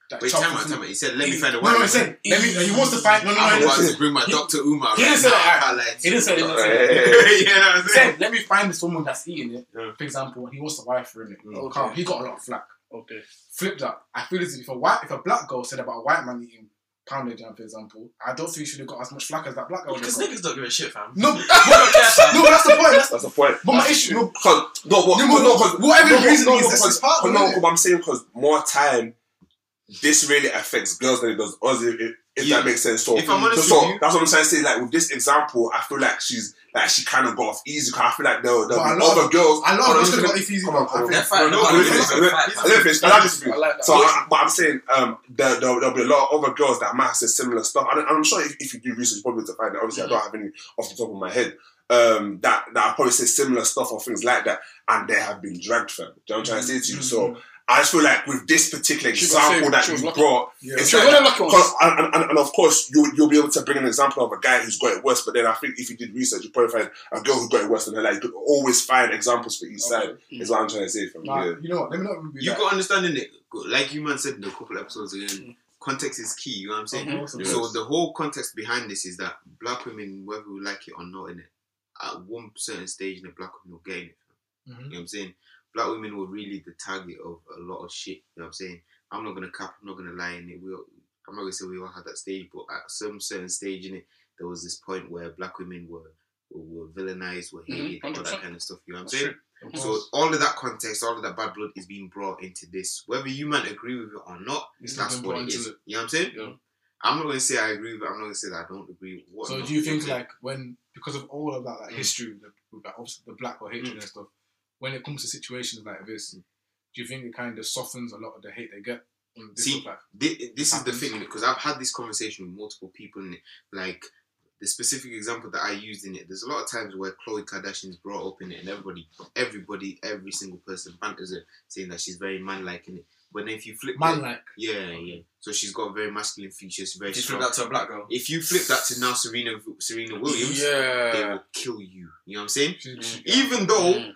eat. That Wait, chop time the out, time out. He said, let me find a wife." No, no, he woman. said, let me. He wants to find. No, no, no. I'm he about to bring my Dr. Umar he didn't say that. I can't lie to He didn't say that, he didn't Hey. you I'm He saying? said, let me find this woman that's eating it. Yeah. For example, he wants to wife her in it. Mm. Okay. He got a lot of flack. Okay. Flip that. I feel as if a white, if a black girl said about a white man eating pounded yam, for example, I don't think he should have got as much flack as that black girl. Because got. niggas don't give a shit, fam. No, They don't care, fam. no, that's the point. That's That's the point. but my issue. No, no, what, No, no, but no, no, cause, whatever no, the reason no, is, no, that's cause, his part, cause, isn't no, it? cause I'm saying because more time, this really affects girls than it does us. If, if, if Yeah. that makes sense. So, If I'm honest so with you- that's what I'm trying to say. Like with this example, I feel like she's like she kind of got off easy. Cause I feel like there, there'll be other of- girls. I love on, this got finish. if Come on, come on. No, No, no, no, let me finish. Let me finish. I like this. I like. So, I, but I'm saying um, there, there, there'll be a lot of other girls that might have said similar stuff. I am sure if, if you do research, probably to find it. Obviously, I don't have any off the top of my head. Um, that that I probably say similar stuff or things like that, and they have been dragged from. Do you know what I'm trying to say to you? So I just feel like with this particular She example that you brought, Yeah. it's She like, one of the lucky ones. Cause, and, and, and of course, you, you'll be able to bring an example of a guy who's got it worse. But then I think if you did research, you probably find a girl who got it worse than her. Like you could always find examples for each side. Is what I'm trying to say from Nah, yeah. you know what? Let me not be You that. got understanding it, like you man said in a couple of episodes again, context is key, you know what I'm saying? Mhm. Yes. So the whole context behind this is that black women, whether we like it or not, in it, at one certain stage in the black women will get in it. Mhm. You know what I'm saying? Black women were really the target of a lot of shit. You know what I'm saying? I'm not gonna cap. I'm not gonna lie in it. We, all- I'm not gonna say we all had that stage, but at some certain stage in it, there was this point where black women were were, were villainized, were hated, all that kind of stuff. You know what I'm saying? true. So all of that context, all of that bad blood is being brought into this. Whether you might agree with it or not, It's that's what brought it into is. it. You know what I'm saying? Yeah. I'm not going to say I agree with it. I'm not going to say that I don't agree. with What So do you think like when because of all of that like Mm. history with the, with that, obviously the black or hatred and stuff, when it comes to situations like this, do you think it kind of softens a lot of the hate they get? on this See, sort like, Thi- this is the thing because I've had this conversation with multiple people in it. Like the specific example that I used in it, there's a lot of times where Khloe Kardashian's brought up in it, and everybody, everybody, every single person banters her, saying that she's very man-like in it. But then if you flip, man it, like yeah, yeah. So she's got very masculine features, very If you strong. flip that to a black girl. If you flip that to now Serena Serena Williams, yeah, they will kill you. You know what I'm saying? she, she, Even though Mm.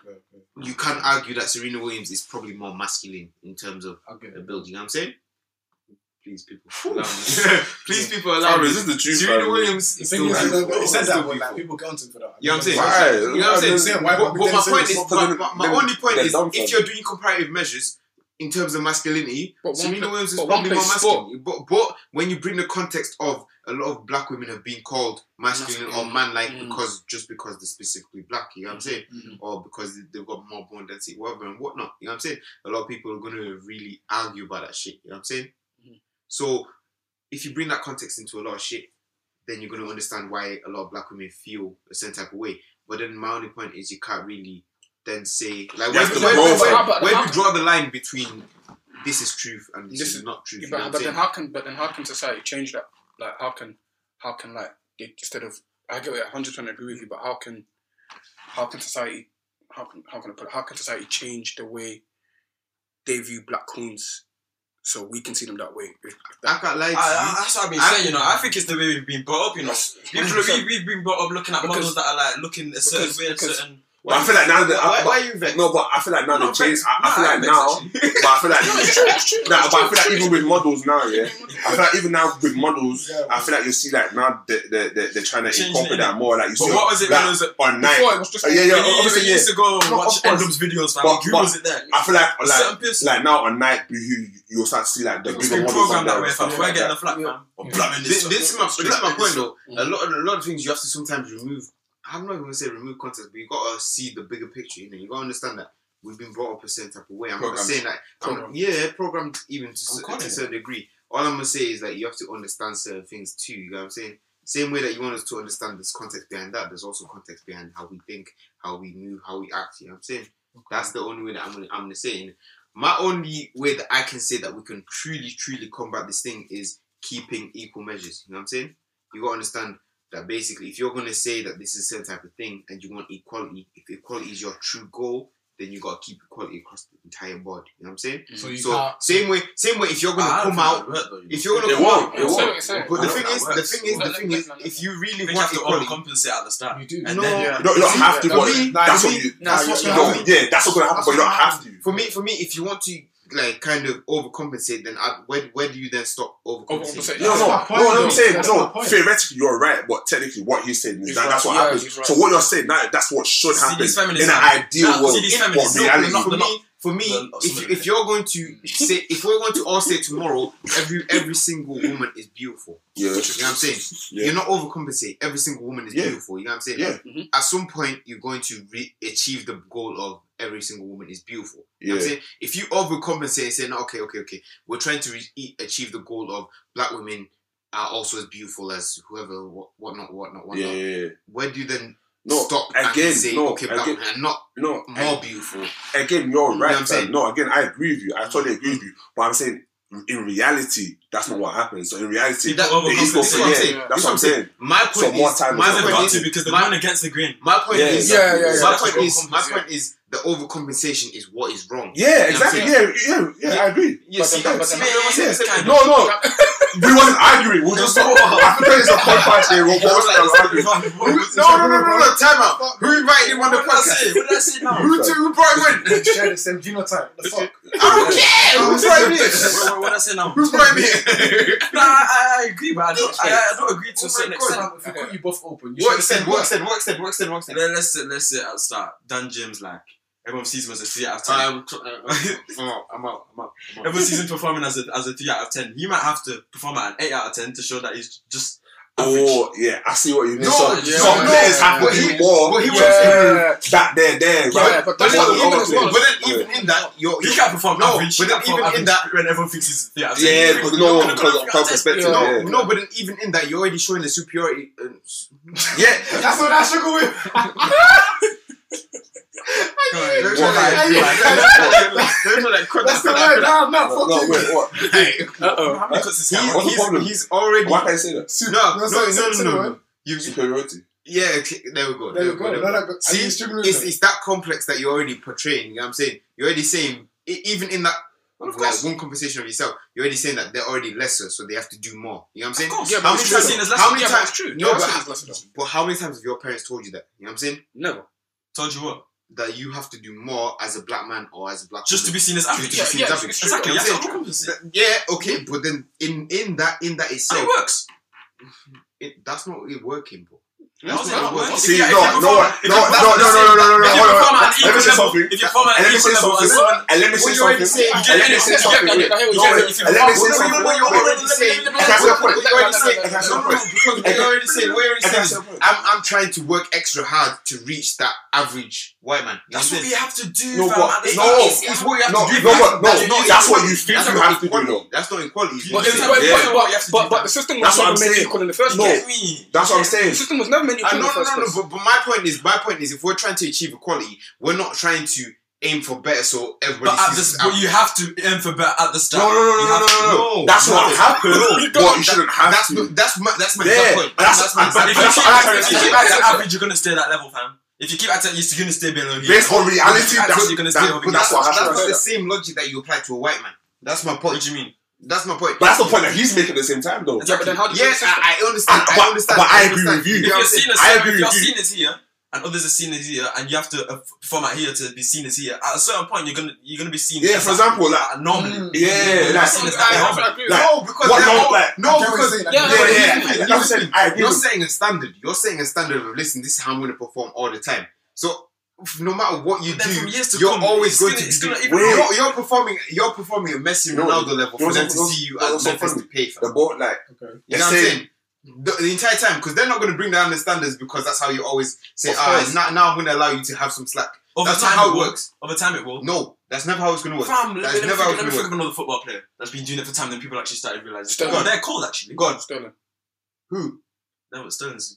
Okay, okay. you can argue that Serena Williams is probably more masculine in terms of I get the it. build. You know what I'm saying? Please, people. Allow me. Please, people, allow Fam, me. is the truth? Serena fam? Williams The is thing still is, beautiful. he said that, but like people get onto him for that. You know what I'm saying? Why? You know what I'm saying? saying? Why- But, but but my point is, my, my, my only point is, if you're doing comparative measures in terms of masculinity, But Serena Williams is probably more masculine. But, but when you bring the context of a lot of black women have been called masculine or Masculine. man-like Mm. because just because they're specifically black, you know what I'm saying? Mhm. Or because they- they've got more bone density, whatever and whatnot. You know what I'm saying? A lot of people are going to really argue about that shit. You know what I'm saying? Mhm. So if you bring that context into a lot of shit, then you're going to understand why a lot of black women feel a certain type of way. But then my only point is you can't really then say like where, where, where, where, where do you draw the line between this is truth and this, This is, is- not truth? Yeah, but, but then how can but then how can society change that? Like how can how can like they, instead of I get it, hundred percent agree with you, but how can how can society how can how can I put it, how can society change the way they view black queens so we can see them that way? If, if I that, can't lie to I, I, you. that's what I've been I- saying, you know. I think it's the way we've been brought up, you know. People, we, we've been brought up looking at Because- models that are like looking a certain because- way, a because- certain. But I feel like now that why, I, why are you vexed? no, but I feel like now No, they changed. I, I feel like now, but I feel like it's true, it's true. Nah, but I feel like even with models now, yeah, I feel like even now with models, Yeah, I feel like you see like now they they they they're trying to Changing incorporate that more. Like you But see, what was it like, when it was a- on night? Before it was just Uh, yeah, yeah, When obviously, when yeah. used to go No, watch of course. Endum's videos, fam, But- who but- was it there? I feel like like like now on night, you you'll start to see like the bigger models programmed on that there way, and fam. stuff We're getting that. the flag, fam. Or Yeah. black men This, this is my this is my point though. A lot of a lot of things you have to sometimes remove. I'm not even say remove context, but you gotta see the bigger picture. You know, you gotta understand that we've been brought up a certain type of way. I'm programmed. not saying that. Yeah, programmed even to, to a certain degree. All I'm gonna say is that you have to understand certain things too. You know what I'm saying? Same way that you want us to understand this context behind that, there's also context behind how we think, how we move, how we act. You know what I'm saying? Okay. That's the only way that I'm gonna, I'm gonna say. It. My only way that I can say that we can truly, truly combat this thing is keeping equal measures. You know what I'm saying? You gotta understand that basically if you're going to say that this is a certain type of thing and you want equality if equality is your true goal then you got to keep equality across the entire board. You know what i'm saying? So, you so can't, same way same way if you're going to ah, come out though, if you're going to come out won't. But the thing, is, the thing is the thing is the thing is if you really you want equality compensate at the start. You do. And no, then yeah. you don't, you don't have to that's what you that's what you yeah that's what's going to happen but you don't have to. for me for me if you want to like kind of overcompensate, then I, where where do you then stop overcompensating? No, no, no, point, no, no I'm saying no. Theoretically, you're right, but technically, what he's saying is he's that right, that's what yeah, happens. Right. So what you're saying that that's what should see, happen in an ideal now, world. See, but reality, not, not, for me, if, you, if you're going to say, if we're going to all say tomorrow, every every single woman is beautiful. Yeah, you know what I'm saying. Yeah. You're not overcompensate. Every single woman is yeah. beautiful. You know what I'm saying. Yeah. Like, mm-hmm. At some point, you're going to re- achieve the goal of every single woman is beautiful. You yeah. know what I'm saying. If you overcompensate and say, no, okay, okay, okay, we're trying to re- achieve the goal of black women are also as beautiful as whoever, whatnot, whatnot, whatnot. Yeah, yeah, yeah. Where do you then no, stop again. Say, no, okay, again, Batman, not no, more and, beautiful. Again, you're right. You know I'm saying? No, again, I agree with you. I totally agree with you. But I'm saying in reality, that's not what happens. So in reality, See, that the equal for yeah, That's what I'm saying. My point so more time my point is, because the man against the grain. My point yeah, is, yeah, yeah, yeah. My point is, my point is, the overcompensation is what is wrong. Yeah, exactly. Yeah, yeah, yeah, I agree. Yeah, but see, but see, yeah, yeah, no, no we wasn't arguing. We just talking about her. I think it's a podcast here. What was that arguing? No, no, no, no, no. Time out. Who invited him on the podcast? What did I say now? Who who brought him in? Share the same genotype. The fuck? I don't care. Who brought him in? What did I say now? Who brought him in? Nah, I, agree, but I don't. Agree to oh a certain extent. If you cut you both open, you work extend, work extend, work said. work extend, work extend. Let's sit, let's sit at start. Dan James like. Everyone sees him as a three out of ten. Um, I'm, uh, I'm, out, I'm out. I'm out. Everyone sees him performing as a as a three out of ten. He might have to perform at an eight out of ten to show that he's just. Oh, average. Oh yeah, I see what you mean. No, so, yeah, some players have to more. But he was yeah. that there, there, yeah. But, but, then, even, well, but then even yeah. in that, you're, can't perform no, average. But then even average. in that, when everyone thinks he's yeah, yeah, because no one because of perspective. Yeah. No, yeah. no, but then even in that, you're already showing the superiority. Uh, yeah, that's what I should go with. There's no that crook. That's the word. No, I'm not fucking what? Hey, uh oh. What's the problem? He's already. Why can't I say that? No, no, no, no, no. You've superiority. Yeah, there we go. There, there we go. See, it's, that complex that you're already portraying. You know what I'm saying? You're already saying, even in that well, of. Like one conversation of yourself, you're already saying that they're already lesser, so they have to do more. You know what I'm saying? Of course. Yeah, how many times? How many times? No, but, how many times have your parents told you that? You know what I'm saying? Never. Told you what? that you have to do more as a black man or as a black just woman. to be seen as African. Just yeah, yeah. Exactly. That, yeah, okay, but then in in that in that itself, and it works. It, that's not really working, bro. See, no, no, no, no, no, no, no, no, no, hold on. Let me say something. If you're let me say something. And let me say something. And let me say something. And let me say something. I can say a say a. already saying. I'm I'm trying to work extra hard to reach that average white man. That's what we have to do. No, but no, it's what you have to do. No, but no, that's what you think you have to do. No, that's not equality. But but the system was never made equal in the first place. No, that's what I'm saying. The system was never many people. Uh, no, no, no, no. But, but, my point is, my point is, if we're trying to achieve equality, we're not trying to aim for better. So everybody. But, this, but you have to aim for better at the start. No, no, no, no, no, no, no, no. That's not happened. What you shouldn't have. That's to. that's my that's my yeah. point. That's, that's my. But if you keep at average, you're gonna stay at that level, fam. If you keep acting, you're gonna stay below. Based on reality, that's you're. That's the same logic that you apply to a white man. That's my point. What do you mean? That's my point. But that's the point that he's making at the same time, though. Exactly. But then how do you yes, I, I, understand. I, I, but, understand. But I, agree understand. with you. If you're seen as, I agree if you're seen as here, and others are seen as here, and you have to uh, perform out here to be seen as here. At a certain point, you're gonna you're gonna be seen. Yeah, as for example, like normally. Mm, yeah, like, no, because what, no, like, no, because yeah, yeah, yeah. You're saying a standard. You're saying a standard of listen. This is how I'm gonna perform all the time. So no matter what you do, you're come, always going gonna, to be. Gonna, you're, you're, performing. You're performing a Messi no, Ronaldo level for them to see you as so to pay for. The boat, like okay. you know what I'm saying. The, the entire time, because they're not going to bring down the standards because that's how you always say, ah, now, now I'm going to allow you to have some slack. Over that's time not how it works. Over time, it will. No, that's never how it's going to work. Fam, that's never going to work. Think of another football player that's been doing it for time. Then people actually started realizing. Sterling. Oh, they're cold actually. God, Sterling. Who? No, Sterling's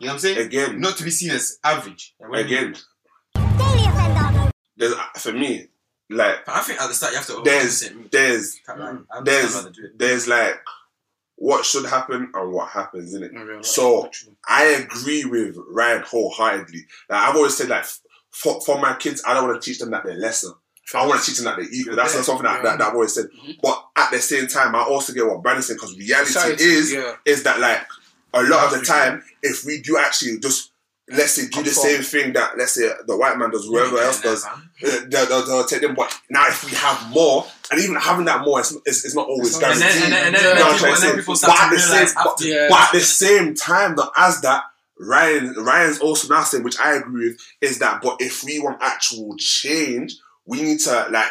You know what I'm saying? Again. Not to be seen as average. Again. There's for me, like but I think at the start you have to there's there's like, there's there's like what should happen and what happens in it. So I agree with Ryan wholeheartedly. Like I've always said, like for, for my kids, I don't want to teach them that they're lesser. I want to teach them that they're equal. That's yeah. something that, that, that, I've always said. Mm-hmm. But at the same time, I also get what Brandon said because reality Society, is yeah. is that like a lot of the time, if we do actually just let's say do the same thing that let's say the white man does, whoever else does, uh, they'll, they'll, they'll take them. But now if we have more, and even having that more, it's, it's, not always guaranteed. But to the same, but, yeah. but at the same time, though, as that. Ryan, Ryan's also now saying, which I agree with, is that but if we want actual change, we need to like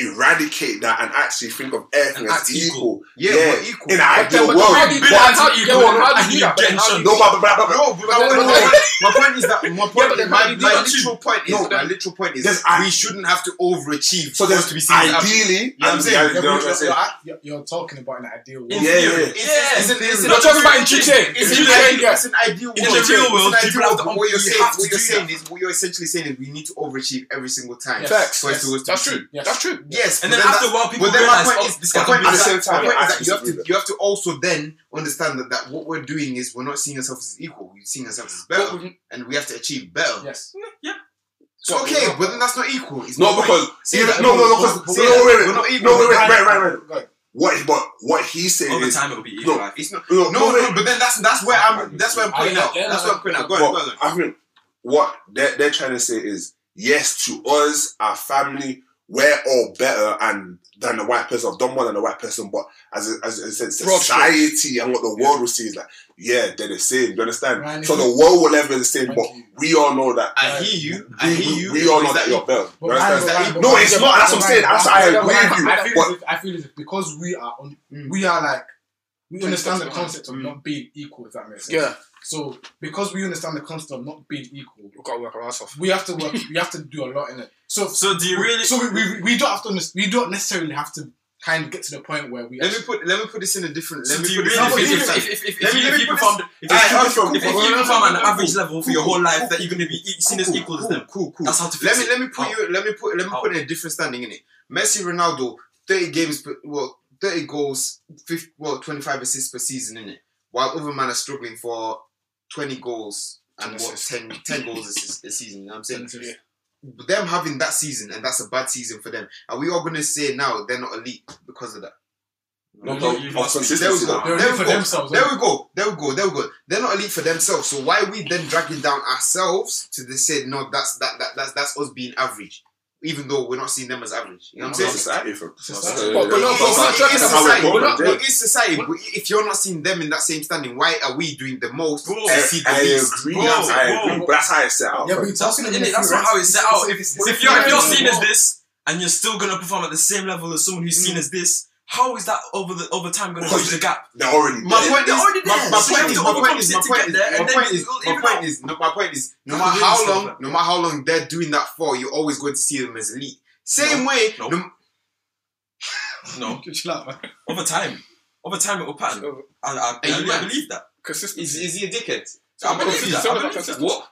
eradicate that and actually think of everything and as equal. equal. Yeah, yeah. equal. In an ideal world. How do you get equal? No, but, but, but, no, but, but, no, my point is that my point, yeah, my, my literal point is no, my literal point is we shouldn't have to overachieve. So there's to be seen ideally. I'm saying you're talking about an ideal world. Yeah, yeah, yeah. Not talking about in GTA. It's an ideal world. In the real world, people have to. What you're saying is what you're essentially saying is we need to overachieve every single time. Facts. That's true. That's true. Yes, and then after a while, people then realize, oh, my point is, this point the same time, point is that you have to you have to also then understand that, that what we're doing is we're not seeing ourselves as equal. We're seeing ourselves as better, but, and we have to achieve better. Yes. Yeah. So okay, but then that's not equal. It's not because see, that, no, no, no, because no, wait, wait. No, wait, wait, right, right, right. What, but what he's saying over the time it'll be equal. No, it's not. No, no, no, no but then that's that's where I'm. That's where I'm pointing out. That's where I'm pointing out. Go ahead. I mean, what they're they're trying to say is yes to us, our family we're all better and than the white person. I've done more than the white person, but as as I said, society and what the world yeah. will see is like, yeah, they're the same. Do you understand? Right, so the world will never be the same, but we all know that. I hear you. I hear you. We, we all know that, that you're better. You understand? Right, no, it's not. That's what I'm saying. That's I agree with you. I feel, if, I feel as if because we are on, mm. we are like we understand the concept of mm. not being equal. If that makes sense. Yeah. So because we understand the concept of not being equal, we got to work our ass off. We have to work. we have to do a lot in it. So so do you really? So we, we, we don't have to. We don't necessarily have to kind of get to the point where we. Let actually, me put let me put this in a different. Let so me put really this. Let me perform. If, you perform an average level for your whole life, that you're going to be seen as equal as them. Cool, cool. That's how to. Let me let me put you. Let me put let me put in a different standing in it. Messi, Ronaldo, thirty games, well, thirty goals, well, twenty five assists per season in it. While other men are struggling for 20 goals and what 10, 10 goals a, a season. You know I'm saying? Yeah. Them having that season and that's a bad season for them. Are we all gonna say now they're not elite because of that? There we go. There we go. There we go. There we go. There we go. They're not elite for themselves. So why are we then dragging down ourselves to the say no? That's that, that that's that's us being average even though we're not seeing them as average. You know what I'm saying? Society, society. It's society. But it's society. If you're not seeing them in that same standing, why are we doing the most bro, to see the I least? Agree, bro, I agree. Bro. But that's how it's set out. Yeah, but that's, that's, it. that's not how it's set out. If, if, if you're, if you're seen as this and you're still going to perform at the same level as someone who's seen as this, how is that over the over time going to close the gap? They're already my point they're is, already there. My, point is, my point is, my point is, my point is, my point is, no, my point is, no matter how long, no matter how long they're doing that for, you're always going to see them as elite. Same no, way, no, no. over time, over time it will pattern. Over. I, I, I, I, I believe that. Is, is he a dickhead? So I believe that. I believe that. What?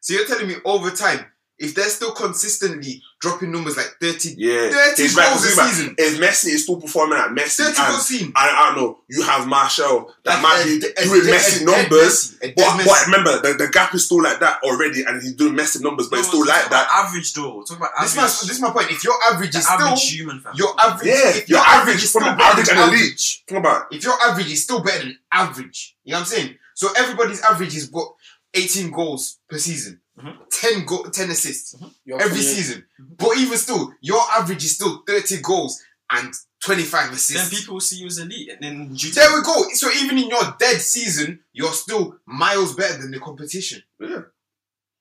So you're telling me over time if they're still consistently dropping numbers like 30, yeah. 30 it's goals a season. If Messi is still performing at Messi, 30 and, goals. I, I don't know, you have Martial that like, might be doing Messi numbers. Messi, but, Messi. but remember, the, the gap is still like that already, and he's doing Messi numbers, but no, it's still like that. Average though. Talk about average. This, my, this is my point. If your average is still. Human your average, yeah, your, your average, average is still better average than average. Come about If your average is still better than average, you know what I'm saying? So everybody's average is what? 18 goals per season. Mm-hmm. 10 go- 10 assists mm-hmm. every season. Mm-hmm. But even still, your average is still 30 goals and 25 assists. Then people see you as elite and then you There we go. So even in your dead season, you're still miles better than the competition. Yeah.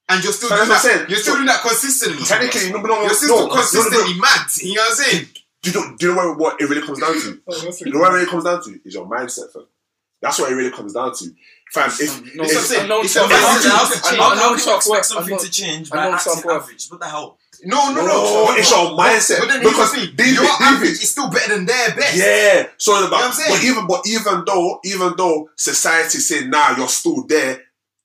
And you're still doing that. Saying, you're still so doing that consistently. Technically, you're still no, consistently no, mad. You know what I'm saying? Do you know, do you know what, what it really comes down to? oh, you know what it really comes down to? Is your mindset, fam. That's what it really comes down to. Fam, if, No, It's if, what I'm saying. It's How it's it's can- a- how- how unknown can you expect something to change by acting average? What the hell? No, no, no. No, it's your mindset. But Because David- your average is still better than their best. Yeah. So I'm but, saying? but even but even though even though society say nah you're still there,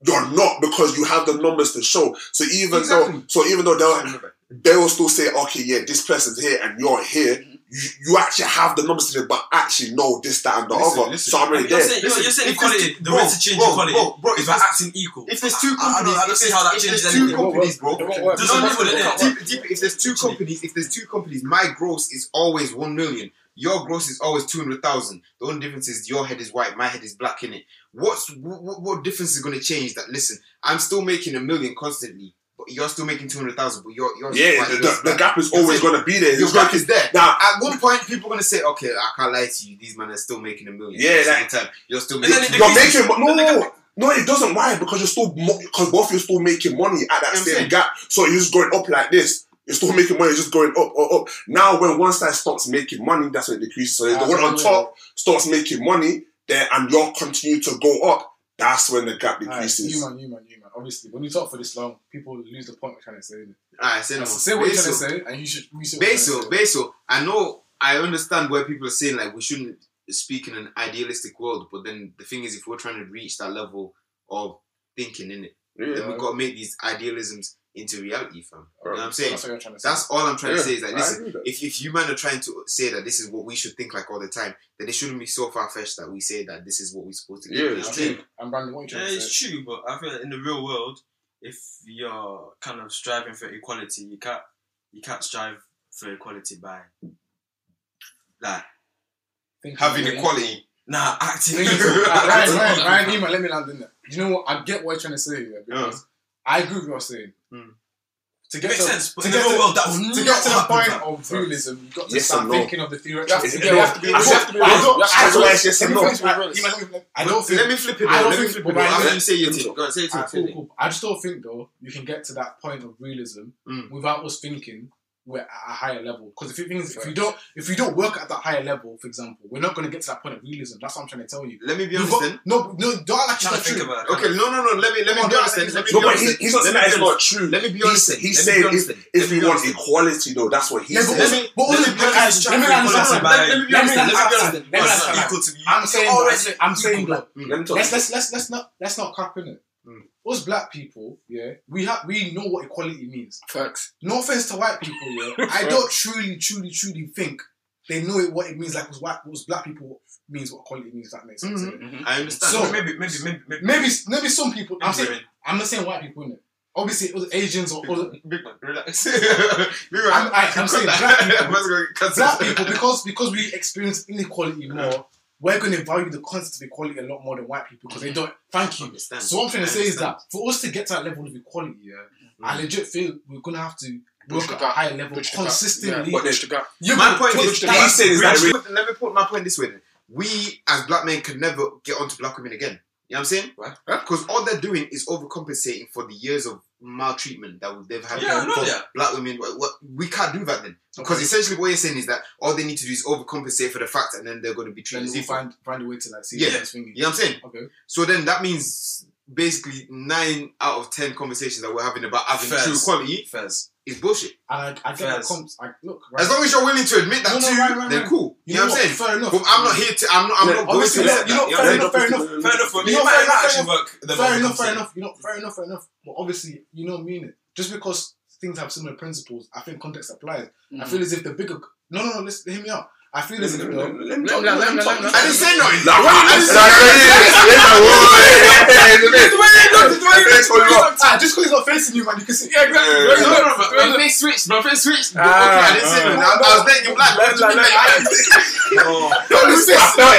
you're not because you have the numbers to show. So even Exactly. though so even though they'll they will still say, okay, yeah, this person's here and you're here. Mm-hmm. You, you actually have the numbers to do, but actually know this, that, and the Listen, other. listen. so I'm already You're there. saying, you're, Listen, you're saying if there's equality, two- the bro, way to change bro, equality bro, bro, is if by there's- acting equal. If there's two I- I companies, I don't see how that if changes there's two anything. companies, bro. It won't work. Doesn't No, no, work, no, innit? no. Deep, deep, if there's two companies, if there's two companies, my gross is always one million. Your gross is always two hundred thousand. The only difference is your head is white, my head is black in it. What's what, what difference is going to change? That listen, I'm still making a million constantly, but you're still making two hundred thousand. But you're you're Yeah, the, the, the gap is always going to be there. Your gap is there. Now, At one point, people are gonna say, "Okay, I can't lie to you. These men are still making a million. Yeah, At the like- same time, you're still making. it you're decreases. making no, no, no. It doesn't. Why? Because you're still because both of you are still making money at that I'm same gap. So you're just going up like this. You're still making money. It's just going up, up, up. Now, when one side starts making money, that's when it decreases. So Yeah, the one on top starts making money, there, and you're continue to go up. That's when the gap Alright, decreases. you man, you man, you man. Obviously, when you talk for this long, people lose the point we're trying to say. innit? Alright, say no. Say what you're trying to say, and you should. You should what Basil, trying to say. Basil. I know. I understand where people are saying like we shouldn't speak in an idealistic world, but then the thing is, if we're trying to reach that level of thinking in it, then we've got to make these idealisms into reality, fam. You know what I'm saying? That's what trying to say. That's all I'm trying Yeah, to say is like, I listen, that. if, if you man are trying to say that this is what we should think like all the time, then it shouldn't be so far fetched that we say that this is what we're supposed to do. Yeah, it's what I'm? And Brandon, what are you Yeah, trying to it's say? true, but I feel like in the real world, if you're kind of striving for equality, you can't you can't strive for equality by like Think Having you're equality. nah acting Think equal. you're- Ryan, Ryan, Ryan, Ryan, let me land in there. You know what? I get what you're trying to say here because I agree with what you're saying. Hmm. To get Makes to, sense, but to in the get real to, world, that will to get to the point of realism, you've got to Yes start no. thinking of the theory. You have to- Is you have to be- I you don't- have to be I real. don't- You have to be don't real. like yes Let me no. finish, right, Iman, let me- I don't think. Let me flip it. I don't Let me think- flip but it. though. Ryan, After let- you say your let me thing, go on, say it. Alright, Say cool, it. cool. I just don't think though you can get to that point of realism Mm. without us thinking we're at a higher level. Because if you think if you don't if you don't work at that higher level, for example, we're not going to get to that point of realism. That's what I'm trying to tell you. Let me be honest got- no, no, don't act like Trying to it's think not true. about it. Okay, no, no, no. Let me let me Come be honest no, Let me No, be but honest he, he's not Let saying me be it's honest. not true. Let me be honest. then. he's saying if, if we want equality, though, that's what he's Yeah, saying. Let me- but let me be honest. let me understand. Let me be honest. Let me be honest. Let me But it's understand. not equal to you. I'm saying, I'm saying, I'm saying equal. though, Let me talk. let's let's let's let's not let's not cap in it. Mm. Us black people, yeah, we have we know what equality means. Facts. No offense to white people, yeah, I don't truly, truly, truly think they know it, what it means. Like us white, us black people means what equality means. That makes sense. Mhm. innit? I understand. So- maybe maybe maybe maybe Maybe maybe some people. I'm saying. I'm not saying white people, innit? Obviously, other Asians or other Big man, relax. Big man, I'm- I- I'm saying black people- Man's gonna cut black people because because we experience inequality more. We're going to value the concept of equality a lot more than white people because they don't. Thank you. Understand. So what I'm trying to I say is that for us to get to that level of equality, yeah, I Mm. legit feel we're gonna have to work at a higher level Bridge consistently. Yeah, bridge. You My point is, saying is that Let me put- let me put my point this way. Then. We as black men could never get onto black women again. You know what I'm saying? Why? Because all they're doing is overcompensating for the years of maltreatment that they've had Yeah, I know from that. black women. What- what- We can't do that then. Because essentially what you're saying is that all they need to do is overcompensate for the fact and then they're going to be then treated as we'll find find a way to like see Yeah. this. You know what I'm saying? Okay. So then that means basically nine out of ten conversations that we're having about having Fairs. true equality Fairs. Is bullshit. And I, I get what Fairs. comes. I, look, As long as you're willing to admit that No, no, too, right, right, then right. cool. You, know, what I'm saying? Fair enough. But I'm not here to. I'm not. I'm Yeah, not going to obviously, let you that. know, you fair enough, fair enough. Fair enough. For me, You know, fair enough, not fair enough. fair enough, I'm fair enough. You know, fair enough, fair enough. But obviously, you know, mean it. Just because things have similar principles, I think context applies. I feel as if the bigger. No, no, no. Listen, hear me out. I feel as if though. Let me Let talk. me- let Let me- me let me- talk. I didn't say nothing. Nah, I didn't say nah, nothing. Ah, just because he's not facing you, man, you can see. Yeah, exactly. Yeah. Very No, good. no, no, Very my good. face switched. My face switched. Ah, okay, I didn't say ah. nothing. I, I was letting you black. What do you mean, like, Oh. I felt it. I felt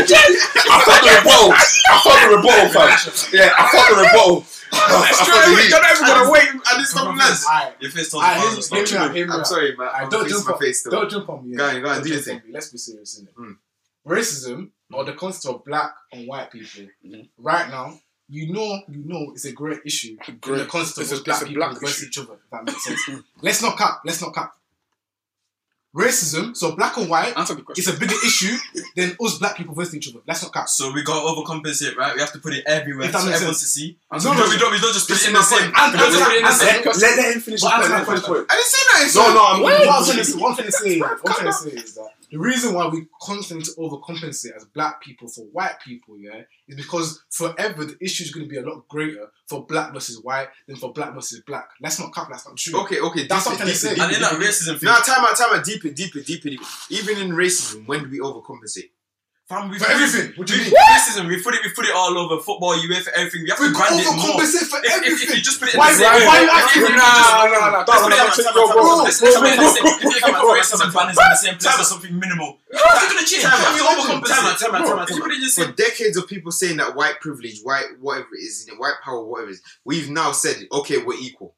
it. I felt the rebuttal. I felt the rebuttal, fam. Yeah, I felt the rebuttal. I It's felt true. the You're heat. not even gonna wait. I didn't stop him, lads. Alright, Your face told alright, the hear father me- hear stop. me out, hear me I'm sorry, man. I'm don't facing jump my on, face still. don't jump on me. Go on, go on, Don't your thing. Let's be serious, innit? Mm. Racism or the concept of black and white people Mhm. right now you know, you know, it's a great issue. In the Great. concept of black people black versus each other. If that makes sense. let's not cap. Let's not cap. Racism. So black and white. Answer the question. It's a bigger issue than us black people versus each other. Let's not cap. So we got to overcompensate, right? We have to put it everywhere If so that makes everyone to see. No, no, we don't. We don't just put it in the same. point. We don't just put it in the And- same. and- Let, let, let him finish his point. Let him finish his question. point. I didn't say that. No, no, I'm going trying to, what I'm trying to say, what I'm trying to say is that the reason why we constantly overcompensate as black people for white people, yeah, is because forever the issue is going to be a lot greater for black versus white than for black versus black. Let's not cap. That's not true. Okay, okay. That's deeper, what I'm trying to deeper, say. And in that racism thing, Now, time out, time out, deeper, deeper, deeper, deeper. Even in racism, when do we overcompensate? Fam, we For everything. What do you we- mean? Racism. We put it. We put it all over football, UEFA, everything. We have We to brand it more. overcompensate for If, if, if everything. you just put it Why- in the same why- way, why you if- asking if me? you just- Nah, nah, nah, nah. Let's put it in the That's same- what I'm let's saying. let's put it in the same. If you have racism ban is in the same place or something minimal, how's it gonna change? Time You overcompensate. time out, time out, time out, time put it in the For decades of people saying that white privilege, white whatever it is, white power, whatever it is, we've now said, okay, we're equal.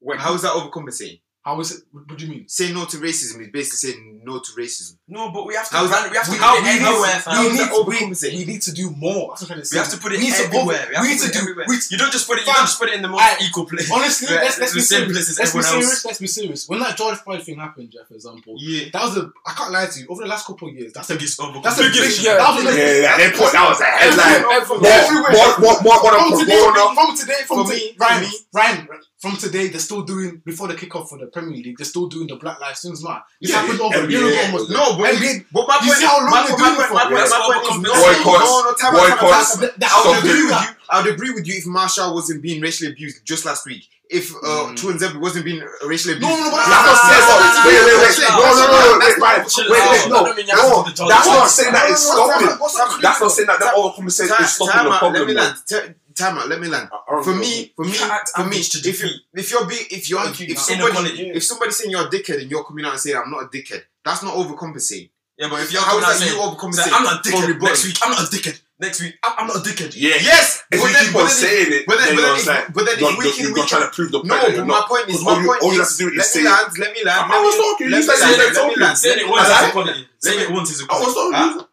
When- How is that overcompensating? How is it? What do you mean? Saying no to racism is basically saying no to racism. No, but we have to brand. We have to we- put how- it need- everywhere, we fam. need- we, need, we, we need to do more. That's what I'm trying to say. We have to put it We need everywhere. We have we to need put to do. everywhere. we- You don't just put it. You Fam, don't just put it in the most I- equal place. Honestly, Where let's, let's be same serious. place as Let's be serious. else. Let's be serious. When that George Floyd thing happened, Jeff, for example, Yeah. that was a. I can't lie to you. Over the last couple of years, that's a. Biggest That's a big. overcompensation. yeah. that was a Yeah, yeah, they put that was a headline. Everywhere. More, more, more, more From today, from today, from me, Ryan. Ryan, from today, they're still doing before the kickoff for the Premier League. They're still doing the Black Lives Matter. This Yeah, happened yeah, over a year NBA, ago almost. No, but, NBA but my You point see how is, long my, they're doing it for? my, point- Yes, my point is, no, overcompensate. Boycotts. no, no, time out, time out, Boycotts. time out. That- I would Stop agree it. with you. I would agree with you if Martial wasn't being racially abused just last week. If uh, Mm. Tuanzebe wasn't being racially No, abused. no, no, but That's that's not not saying saying that. Wait, wait, wait. No, no, no, no. Wait, Ryan. Chill Wait, out. wait, no. I don't mean you have to No, put the that's George not Floyd saying that it's No, no, no, stopping. time out, what's up? That's not saying that the overcompensation is stopping time the out, problem. let me man. land. T- time out, let me land. I- I don't For me, for me, You can't act for me, if you if you're being if you're if somebody if somebody's saying you're a dickhead and you're coming out and saying I'm not a dickhead, that's not overcompensating. Yeah, but if you're How coming is that you saying, overcompensate? saying, I'm not a for dickhead. rebuttal? Next week, I'm not a dickhead. Next week, I'm, I'm not a dickhead. Yeah, Yes, If but you then- keep but on then- saying it, but then- then but then you're if- like, but then if you're, we you're, can- you're we not can- trying to prove the point. No, but you're my not. point is, Because my all you- point all you is, have to do is let say me it. land, let me land. I let was me- talking, you let me said land, you let were me land. Saying it Let once me is land. equality. Saying it once is I equality. was talking. Huh?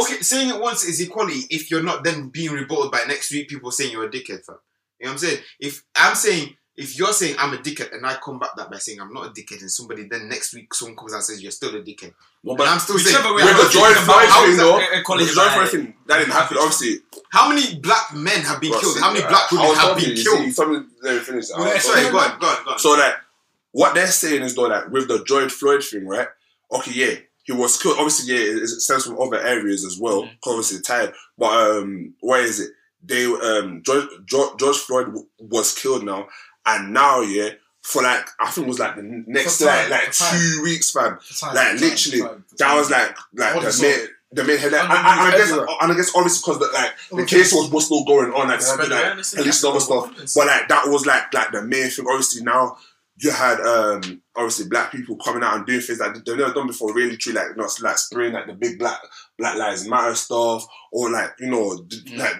Okay, saying it once is equality if you're not then being rebutted by next week people saying you're a dickhead, fam. You know what I'm saying? If I'm saying if you're saying I'm a dickhead and I combat that by saying I'm not a dickhead and somebody then next week someone comes out and says you're still a dickhead. No, But but I'm still saying way with I'm the not George thinking about Floyd how thing, is that though, equality with the George by- that didn't happen. Obviously, how many black men have been Bro, killed? see, How many uh, black I women have talking, been you killed? See, something, let me finish. I Well, Sorry, go on, go on, go on. So that what they're saying is though that with the George Floyd thing, right? Okay, yeah, he was killed. Obviously, yeah, it, it stems from other areas as well. Mhm. Obviously, tired. But um, where is it? They um George, George, George Floyd w- was killed now, and now yeah, for like I think it was like the next For like time, like for time. two weeks, fam. Time, Like time, literally, time, that was like like the main the main headline. And, And and, and I guess and I guess obviously because the like the case was was still going on, like, Spread like awareness, police and other stuff. But like that was like like the main thing. Obviously now you had um obviously black people coming out and doing things that they've never done before, really true, like not like spraying like the big black Black Lives Matter stuff or like, you know, Mm. like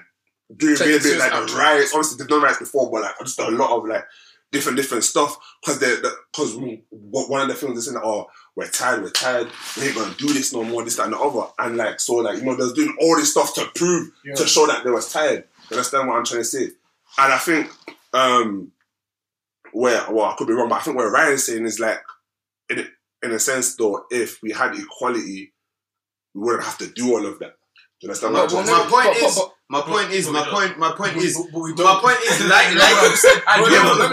doing Taking really big like the action. riots. Obviously they've done riots before, but like just a lot of like different different stuff because they're because one of the films is saying that oh we're tired we're tired we ain't gonna do this no more this that and the other and like so like you know they're doing all this stuff to prove Yeah. to show that they was tired you understand what I'm trying to say and I think um where well I could be wrong but I think what Ryan's saying is like in in a sense though if we had equality we wouldn't have to do all of that do you understand No, what I'm but trying my point But- but- is, but- my point is, but my point, my point But- is, but- but we my point is, like, like.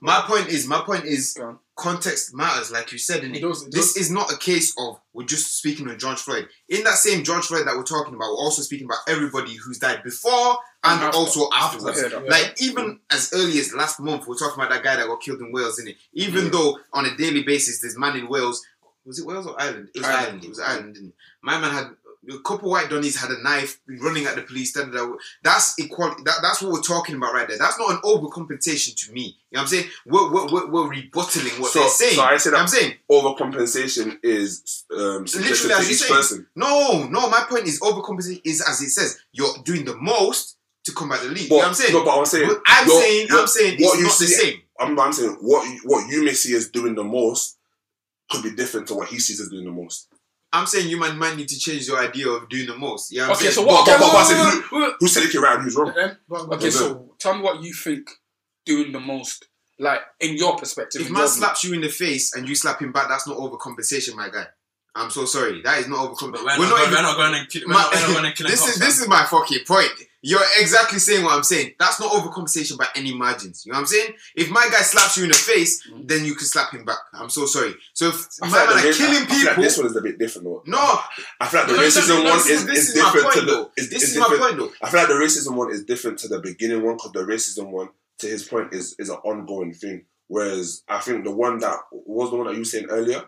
My point is, my point is, context matters, like you said in It it. does, it This does. is not a case of we're just speaking of George Floyd. In that same George Floyd that we're talking about, we're also speaking about everybody who's died before and also After, afterwards. yeah. Like even as early as last month, we're talking about that guy that got killed in Wales, innit? Even Yeah. though on a daily basis, there's man in Wales. Was it Wales or Ireland? It was Ireland. Ireland. It was Ireland, didn't it? My man had a couple white donnies had a knife running at the police. Da, da, da. That's equality. That, that's what we're talking about right there. That's not an overcompensation to me. You know what I'm saying? We're, we're, we're, we're rebuttaling what So- they're saying. so I said You know I'm saying? overcompensation is um, Literally, as you say. person. No, no. My point is overcompensation is as it says. You're doing the most to combat the lead. But, you know what I'm saying? No, but I'm saying. But I'm you're- saying, you're- I'm saying what it's you not the see- same. I'm, I'm saying what you, what you may see as doing the most could be different to what he sees as doing the most. I'm saying you man might need to change your idea of doing the most. Yeah. You know what I'm Okay, so saying? what? But- Okay, but- but I wait, said wait, wait, wait. Who said it right and who's wrong? Then- but- but- Okay, so tell me what you think doing the most, like in your perspective. If man slaps you in the face and you slap him back, that's not overcompensation, my guy. I'm so sorry. That is not But overcompensation. we're, not, going, we're not going to kill. We're My- not, we're not going to kill this is this is my fucking point. You're exactly saying what I'm saying. That's not overcompensation by any margins. You know what I'm saying? If my guy slaps you in the face, Mhm. then you can slap him back. I'm so sorry. So if I my feel like man are race- killing I feel like people, this one is a bit different though. no, I feel like the No, no, racism no, no, one is, is- this is is my different point, to the. though. Is, this is is my point though. I feel like the racism one is different to the beginning one because the racism one, to his point, is is an ongoing thing. Whereas I think the one that was the one that you were saying earlier,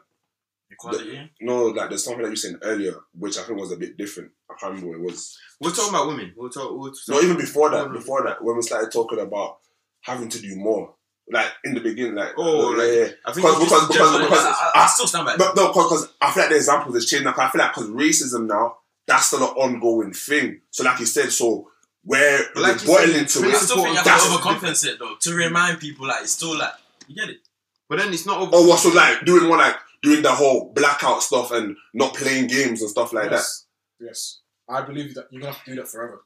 Equality. no, like there's something that you said earlier, which I think was a bit different. I can't remember what it was. We're talking about women. We're talking. We're No, even before that, Mhm. before that, when we started talking about having to do more, like in the beginning, like Oh, yeah, like- yeah. I think Because- just because- because- I, I, I still stand by. But no, because I feel like the examples has changed. Like I feel like because racism now, that's still an ongoing thing. So like you said, so where But like said, boiling to I it. still think you have That's- to overcompensate though to remind people like it's still like you get it. But then it's not. Over- oh, what's So like doing more like doing the whole blackout stuff and not playing games and stuff like that. yes. Yes. I believe that you're gonna have to do that forever.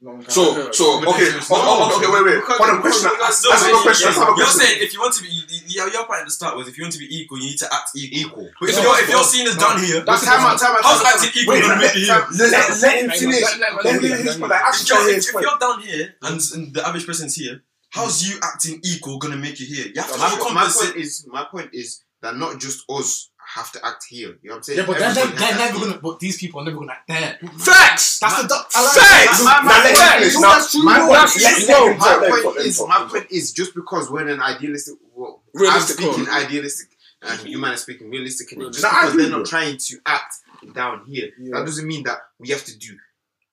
No one can- So so okay, oh, oh, okay, wait, wait. Because- Hold on, question. because- Ask Still a question. Ask You're question. saying if you want to be, your, your point at the start was if you want to be equal, you need to act equal. equal. If No, you're if no, you're seen as down here, But time out, time out. how's time out. acting equal gonna let, make you let, here? let, let him Hang on, finish. let- him finish point. If you're, his if, if point. you're down here and, and the average person's here, how's you acting equal gonna make you here? You have to My, have my point is, my point is that not just us have to act here. You know what I'm saying? Yeah, but they're, they're, they're never gonna. But these people are never gonna act there. Facts. That's the. I like Facts. My- my- let him my- finish. no, that's true. my No, point- that's- let- no, let my talk, let him point talk, let him is, my point is, just because we're in an idealistic, well, I'm speaking idealistic, uh, and you man are speaking realistically. Just Nah, because they're not trying to act down here, Yeah. that doesn't mean that we have to do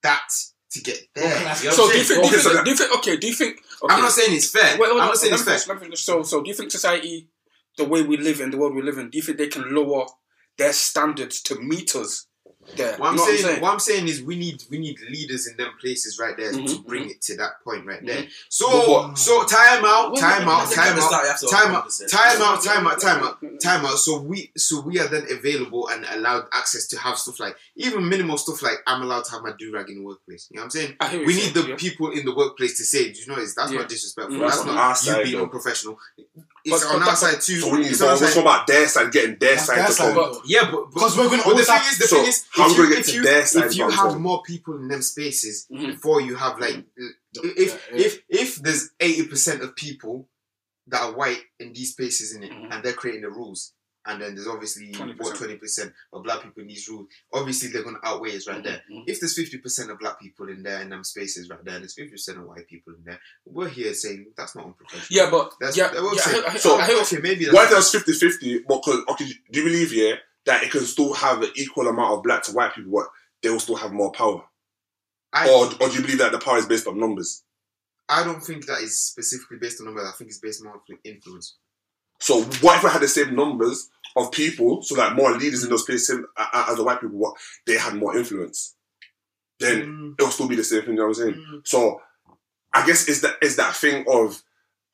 that to get there. Okay, You know what So do you think? Do you Okay, think? Do you think? Okay. Do you think? Okay. I'm not saying it's fair. Wait, wait, I'm not saying it's fair. finish, let me finish. So, so do you think society, the way we live in, the world we live in, do you think they can lower their standards to meet us there? What I'm, You know saying, what I'm saying is we need we need leaders in them places right there to Mhm, bring it to that point right there. Mhm. So what- so time out, time out, time out, Start, you time out, time out, time out, time out, Mm-hmm. time out. So we so we are then available and allowed access to have stuff like even minimal stuff like I'm allowed to have my do rag in the workplace. You know what I'm saying? I hear what We you're need the yeah. people in the workplace to say, do you know it's that's Yeah. not disrespectful. Mm. That's That's not our you being unprofessional. It's But- on but our that- side too. So we need to talk side. about their side, getting their That's side to come. though. Yeah, but Because we're gonna But the always thing is, the So, thing is, how if we you, get if to you, their side if you have it? more people in them spaces Mhm. before you have like, if Yeah, yeah. if if there's eighty percent of people that are white in these spaces in it, Mhm. and they're creating the rules, and then there's obviously 20%. what twenty percent of black people in these rules, obviously they're gonna outweigh us right there. Mhm. If there's fifty percent of black people in there in them spaces right there, and there's fifty percent of white people in there, we're here saying that's not unprofessional. Yeah, but That's yeah, I will yeah, say. I I So- I hear- okay, maybe What if that's there's 50 50? Because, okay, do you believe, yeah, that it can still have an equal amount of black to white people, but they will still have more power? I, Or, or do you believe that the power is based on numbers? I don't think that is specifically based on numbers. I think it's based more on influence. So, what if I had the same numbers of people, so like more leaders in those places same- a- a- as the white people, what they had more influence? Then Mm, it'll still be the same thing, you know what I'm saying? mm. So I guess it's that is that thing of,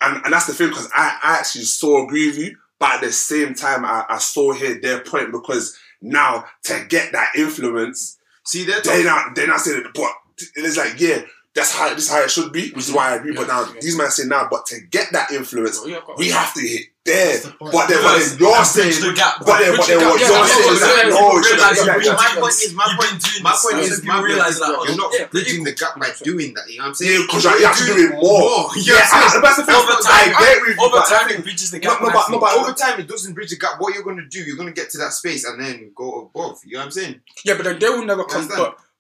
and, and that's the thing because I, I actually so agree with you, but at the same time I, I saw here their point because now to get that influence, See, they're they're not they're not saying it, but it's like yeah, that's how this is how it should be, which is why I agree. But now Yeah. these men say now, but to get that influence, Yeah, got- we have to hit there. The. But then, but then you're Bridge saying, the gap. but then, but Bridge then the what gap. you're saying is that no, people should realize be you've like been that. my point is, my point, been doing my point is, if you my point realize is, that, oh, you're not bridging the gap by doing that. You know what I'm saying? Because you have to do it more. You Yeah, know what I'm that's the thing. Over I time, get with you, over time, think- it bridges the gap. no, but- no, but- Over time, it doesn't bridge the gap. What you're gonna do, you're gonna get to that space and then go above. You know what I'm saying? Yeah, but then they will never come.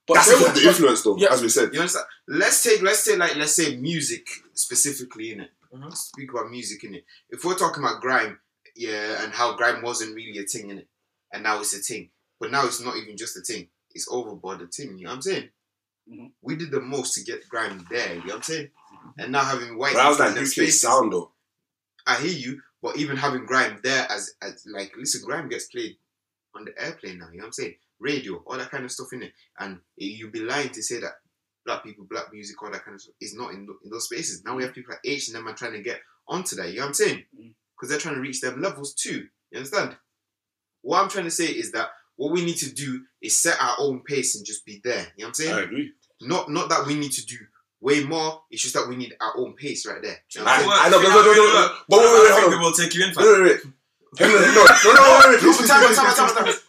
Understand? But but That's they because will, of the influence, though, Yeah. as we said. You understand? Let's take, let's say, like, let's say music specifically in it. Mhm. Speak about music in it. If we're talking about grime, yeah, and how grime wasn't really a thing in it, and now it's a thing. But now it's not even just a thing. It's overboard a thing. You know what I'm saying? Mhm. We did the most to get grime there. You know what I'm saying? And now having white But I was people like in them UK sound, though. I hear you, but even having grime there as, as like listen, grime gets played on the airplane now, you know what I'm saying? Radio, all that kind of stuff in it. And you'd be lying to say that black people, black music, all that kind of stuff is not in, tho- in those spaces. Now we have people like H and them are trying to get onto that, you know what I'm saying? Mm. Because they're trying to reach them levels too. You understand? What I'm trying to say is that What we need to do is set our own pace and just be there. You know what I'm saying? I agree. Not not that we need to do way more. It's just that we need our own pace right there. You know what I, I'm saying? I know, but, but, but, but, but, wait, wait, wait, I think we will take you in, Wait, wait, wait. No, no, no, no, no, wait, wait, No, please, time out, please, time out, please, time out, time out.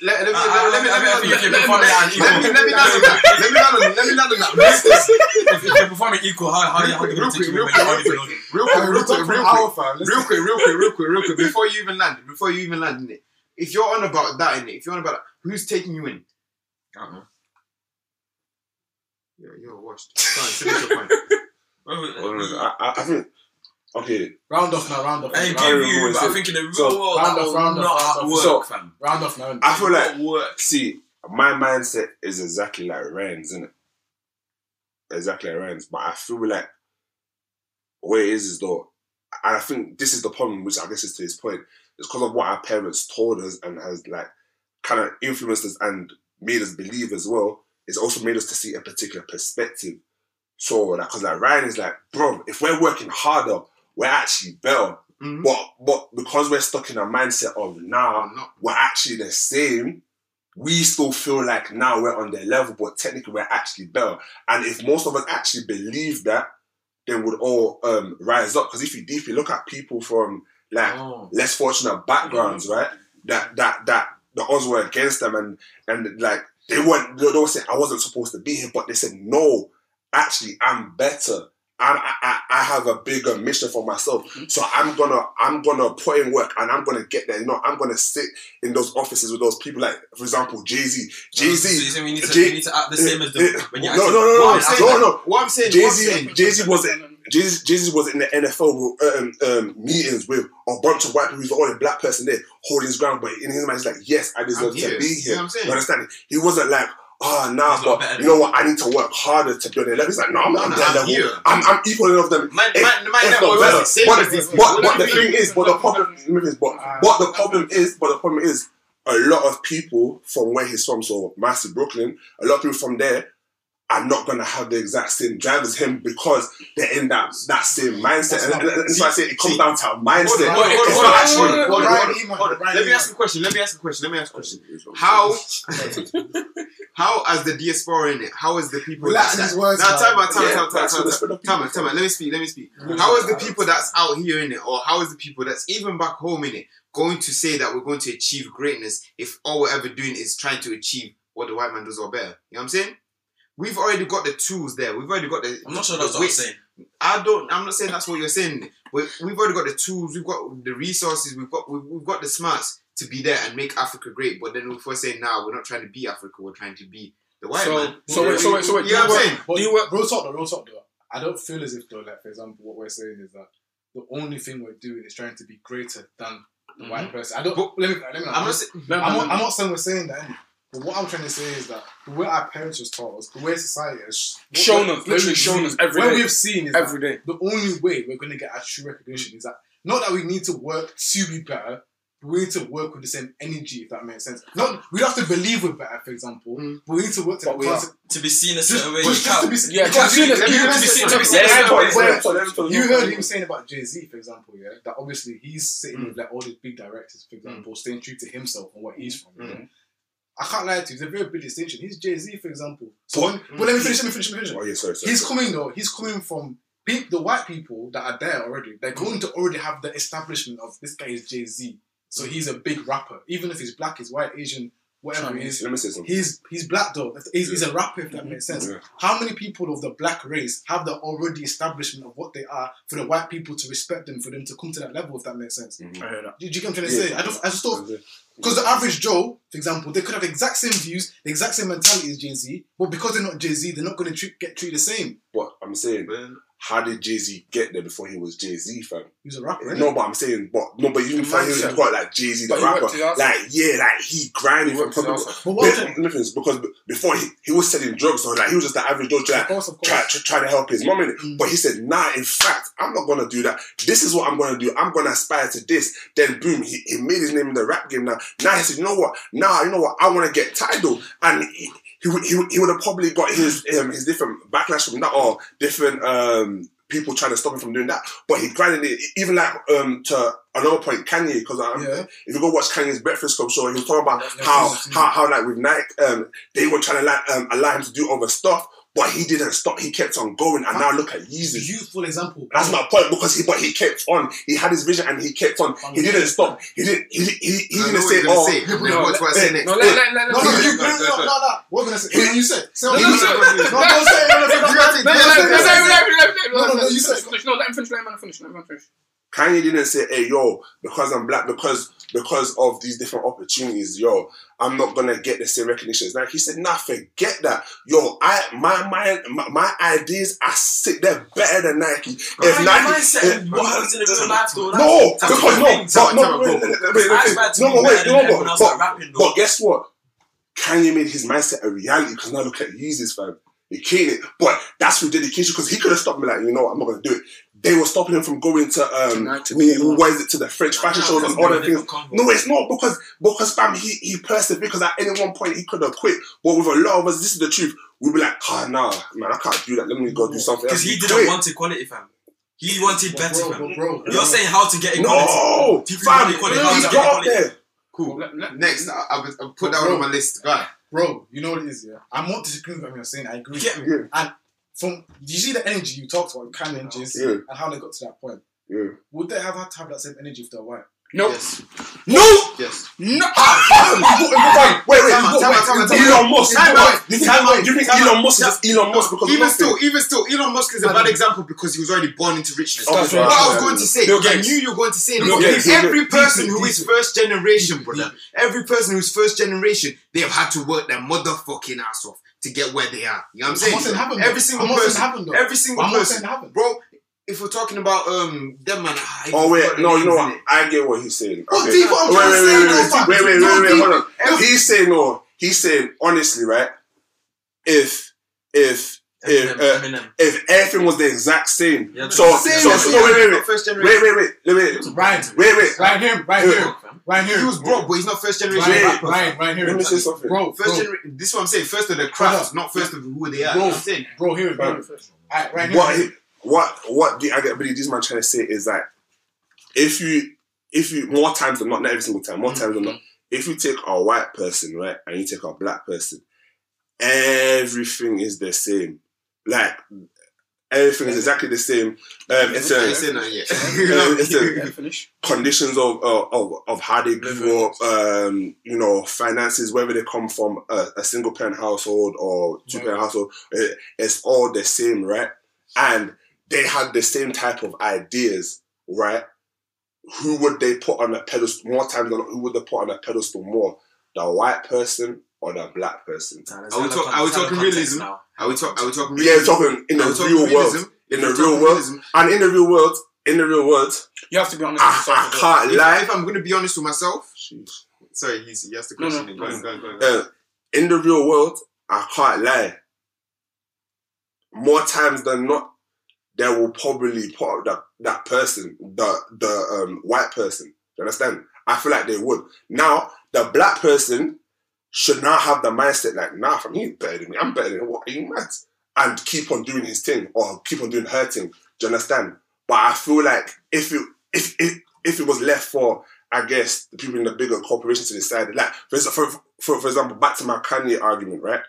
Let, let me, I- I- let me, I- I let think me, if you're let me, performing let at me, equal- let me, let me land on that. Let me land on, let me land on that. This is- If if you're performing equal, how how how are you Real going to quick, take real you in when quick, you're real already Real Hey, quick, we're real quick, talking real hour, quick. fam. Let's real quick, real quick, real quick, real quick. Before you even land, before you even land in it, if you're on about that in it, if you're on about that, who's taking you in? I don't know. Yeah, you're washed. Go on, finish your point. Wait, wait, Hold on, I, I, I think, okay, Round off now, round off. I ain't round, give you, but I think in the real So, world, round off, round off, not round at off. work, So, fam. round off now. I feel like, Not work. see, my mindset is exactly like Ryan's, isn't it? Exactly like Ryan's, but I feel like what it is is though, and I think this is the problem, which I guess is to his point, is because of what our parents told us and has like kind of influenced us and made us believe as well. It's also made us to see a particular perspective. So, like, because like Ryan is like, bro, if we're working harder, we're actually better. Mhm. But but because we're stuck in a mindset of nah, we're actually the same, we still feel like now we're on their level, but technically we're actually better. And if most of us actually believe that, then we'd all um, rise up. Because if you deeply look at people from like Oh. less fortunate backgrounds, right? That that that the odds were against them, and and like they weren't. They don't say I wasn't supposed to be here, but they said no. Actually, I'm better. I, I, I have a bigger mission for myself, so I'm gonna I'm gonna put in work and I'm gonna get there. You know, I'm gonna sit in those offices with those people, like for example, Jay Z. Jay So you Z. say we need to, Jay- we need to act the same as Eh, them. When you no, no, no, no, What no, no, no. What I'm saying, Jay Z. Jay Z was Jay Z was in the NFL um, um, meetings with a bunch of white people. He's the only black person there holding his ground, but in his mind, he's like, "Yes, I deserve I'm to here. be You here." know what I'm saying? You understand? He wasn't like, "Oh, nah, but you know what? I need to work harder to be on their level." He's like, "No, I'm No, their level. I'm, I'm equal enough them." Man, If- man, man, if not better. But, as these but, people. but What the thing is, but the problem is, but, but the problem is, but the problem is, a lot of people from where he's from, so massive Brooklyn, a lot of people from there are not gonna have the exact same drive as him because they're in that that same mindset. And, and, and, and so I say it comes down to a mindset. Hold on, hold on, It's not actually- hold on, hold on, Ryan hold on, Eman, hold on. Ryan Let me ask a question. Let me ask a question. Let me ask a question. How, how as the diaspora in it? How is the people? Relax that, these words, Now, time out, time out, time out, time out, time out, time out. Let me speak. Let me speak. How is the people that's out here in it, or how is the people that's even back home in it, going to say that we're going to achieve greatness if all we're ever doing is trying to achieve what the white man does or better? You know what I'm saying? We've already got the tools there. We've already got the. I'm not sure that's what I'm saying. I don't. I'm not saying that's what you're saying. We, we've already got the tools. We've got the resources. We've got we've, we've got the smarts to be there and make Africa great. But then if we're saying now, we're not trying to be Africa. We're trying to be the white So- man. so wait, so wait, so wait, You know what I'm saying? But Do you work- real talk though, real talk though. I don't feel as if though, like for example, what we're saying is that the only thing we're doing is trying to be greater than the white mm-hmm. person. I don't. But- let me. Let me I'm not saying. No, no, I'm, no, not, no. I'm not saying we're saying that. innit? But what I'm trying to say is that the way our parents was taught us, the way society has Shown us, literally shown us every what day. we've seen is every day. the only way we're going to get our true recognition is that not that we need to work to be better, but we need to work with the same energy, if that makes sense. Not we don't have to believe we're better, for example, Mm. but we need to work to because- To be seen a certain way, just, you just to can't. be Yeah, to seen as- you- to be seen- to be seen you- Wait, you- wait, wait, you heard him saying about Jay Z, for example, yeah, that obviously he's sitting Mm. with like all these big directors, for example, staying true to himself and what he's from. Mm. know? I can't lie to you, there's a very big distinction. He's Jay Z, for example. So, but let me finish, let me finish, let me finish. Oh yeah, sorry, sorry. He's sorry. coming though. He's coming from peop the white people that are there already. They're going to already have the establishment of this guy is Jay Z. So he's a big rapper, even if he's black, he's white, Asian, whatever he is. Let me say something. He's he's black though. He's, he's a rapper if that makes sense. Yeah. How many people of the black race have the already establishment of what they are for the white people to respect them, for them to come to that level if that makes sense? Mhm. I heard that. Do you get what I'm trying to Yeah. say? I just I just thought because the average Joe, for example, they could have the exact same views, the exact same mentality as Jay Z, but because they're not Jay Z, they're not going to treat, get treated the same. But I'm saying, Well, how did Jay Z get there before he was Jay Z, fam? He's a rapper. No, but I'm saying, but no, but even before he was mindset. got like Jay Z, the rapper, like yeah, like he grinded He for probably. But what I'm Bit- trying- listen, because before he, he was selling drugs, so like he was just the average Joe, of like, course. try, try, trying to help his mom in it. Mm. But he said, nah, in fact, I'm not gonna do that. This is what I'm gonna do. I'm gonna aspire to this. Then boom, he, he made his name in the rap game now. Now he said, you know what? Now you know what? I wanna get title. And he, he, would- he, would- he would have probably got his um, his different backlash from that or different um people trying to stop him from doing that. But he grinded it, even like um to another point, Kanye, because um, Yeah. if you go watch Kanye's Breakfast Club show, he was talking about Yeah, how, how how like with Nike, um, they were trying to like um allow him to do other stuff, but he didn't stop. He kept on going, and now look at He's a Yeezy. youthful example. That's my point because he, but he kept on. He had his vision and he kept on. He didn't stop. He didn't. He he, he didn't know what say, you're gonna "Oh, say. Yeah, Wait, no, watch what I say next. No, let, let, let, No, no, let- you, go, no, go, no, go. no, no. What we're gonna say? No, you said. Say what No, you no, said. no, No, don't say anything. You got it. No, no, Yes, no, yes, no, yes. no, no, no, No, no, no, let you him said- finish. No, let him finish. Let him finish. Let him finish. Kanye didn't say, "Hey, yo, because I'm black, because because of these different opportunities, yo, I'm not gonna get the same recognition." as Nike. He said, "Nah, forget that, yo. I my my my, ideas are sick. They're better than Nike. If Nike, mindset if- and what happens in the real life, though. no, because no, but no, tell- wait, go, wait, go. wait, I wait, aspire to no, but wait, no, everyone but, but, rapping, though. but guess what? Kanye made his mindset a reality because now look at Yeezys, fam. He killed it, but that's through dedication because he could have stopped me like, you know what, I'm not gonna do it. They were stopping him from going to um, United who- Kingdom. what is it to the French fashion shows and all the things. No, it's not because because fam he he persevered because at any one point he could have quit. But with a lot of us, this is the truth. We'll be like, ah nah, man, I can't do that. Let me go do something else. Because he quit. didn't want equality, fam. He wanted But better, bro, fam. bro, You're saying how to get equality. No, People fam, want equality, how he to get got equality. there. Cool. Let- let- Next, I, I, will put that one on my list. Go on. bro, you know what it is, yeah. I'm not disagreeing with what you're saying. I agree. You get me? From you see the energy you talked about, Kanye and Jay Z, Yeah. and how they got to that point. Yeah. Would they have had to have that same energy if they're white? No, Yes. No, Yes. no. Ah, wait, wait, Time out, wait, time time time. Elon Musk. Time out. You think, Time out. you think Elon. Musk is just Elon Musk because Even nothing? still, even still, Elon Musk is a bad example because he was already born into richness. That's what. I was going to say, Bill I knew you were going to say Bill this. Gates. Every person who is first generation, brother, every person who's first generation, they have had to work their motherfucking ass off to get where they are. You know what I'm I'm saying? not saying happened. Every single I'm not saying person, happened, though. every single I'm not person, saying bro. If we're talking about um them man, I Oh wait, no, you know names, what? innit? I get what he's saying. Go Okay. deep, what I'm wait, trying wait, wait, wait, wait, wait, wait, wait, hold on. He's saying no. He's saying honestly, right? If if if uh, if everything was the exact same, Yeah, so so, Same so, so wait, wait, wait, First wait, generation. wait, wait, wait, wait, Ryan, wait, wait. Ryan here, Ryan here, Ryan here. He was broke, but he's not first generation. Ryan, rapper. Ryan, Ryan here. Let me say something. Bro, First bro, generation. This is what I'm saying. First of the Hold crafts, not first of who they are. Bro. You know what I'm saying? bro, here, bro. Right. Alright, Ryan here. What he, what what the I get really this man trying to say is that if you if you more times than not, not every single time, more times than not, if you take a white person, right, and you take a black person, everything is the same. Like everything is exactly the same. Um, it's I ain't a, saying that yet. um, it's a Let him finish. conditions of, uh, of of how they grew up, um, you know, finances, whether they come from a, a single parent household or two parent household, it, it's all the same, right? And they had the same type of ideas, right? Who would they put on a pedestal more times than not, who would they put on a pedestal more? The white person or the black person? Nah, Are we hella talk- con- are we talking context realism? now. Are we talk? Are we talking? Yeah, talking in the Are we talking real world. In the real world. realism, And in the real world, in the real world, You have to be honest I, with yourself. I can't lie. If I'm going to be honest with myself, Jeez. sorry, he's, he asked the No, no, question. go on, go on, go on. uh, in the real world, I can't lie. More times than not, they will probably put up that, that person, the the um, white person. You understand? I feel like they would. Now, the black person should not have the mindset like, nah, from he's better than me. I'm better than. What are you mad? And keep on doing his thing or keep on doing her thing. Do you understand? But I feel like if it if if, if it was left for I guess the people in the bigger corporations to decide, like for, for for for example, back to my Kanye argument, right?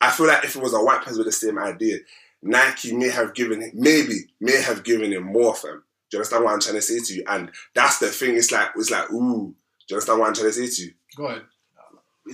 I feel like if it was a white person with the same idea, Nike may have given him, maybe may have given him more, fam. Do you understand what I'm trying to say to you? And that's the thing. It's like it's like ooh. Do you understand what I'm trying to say to you? Go ahead.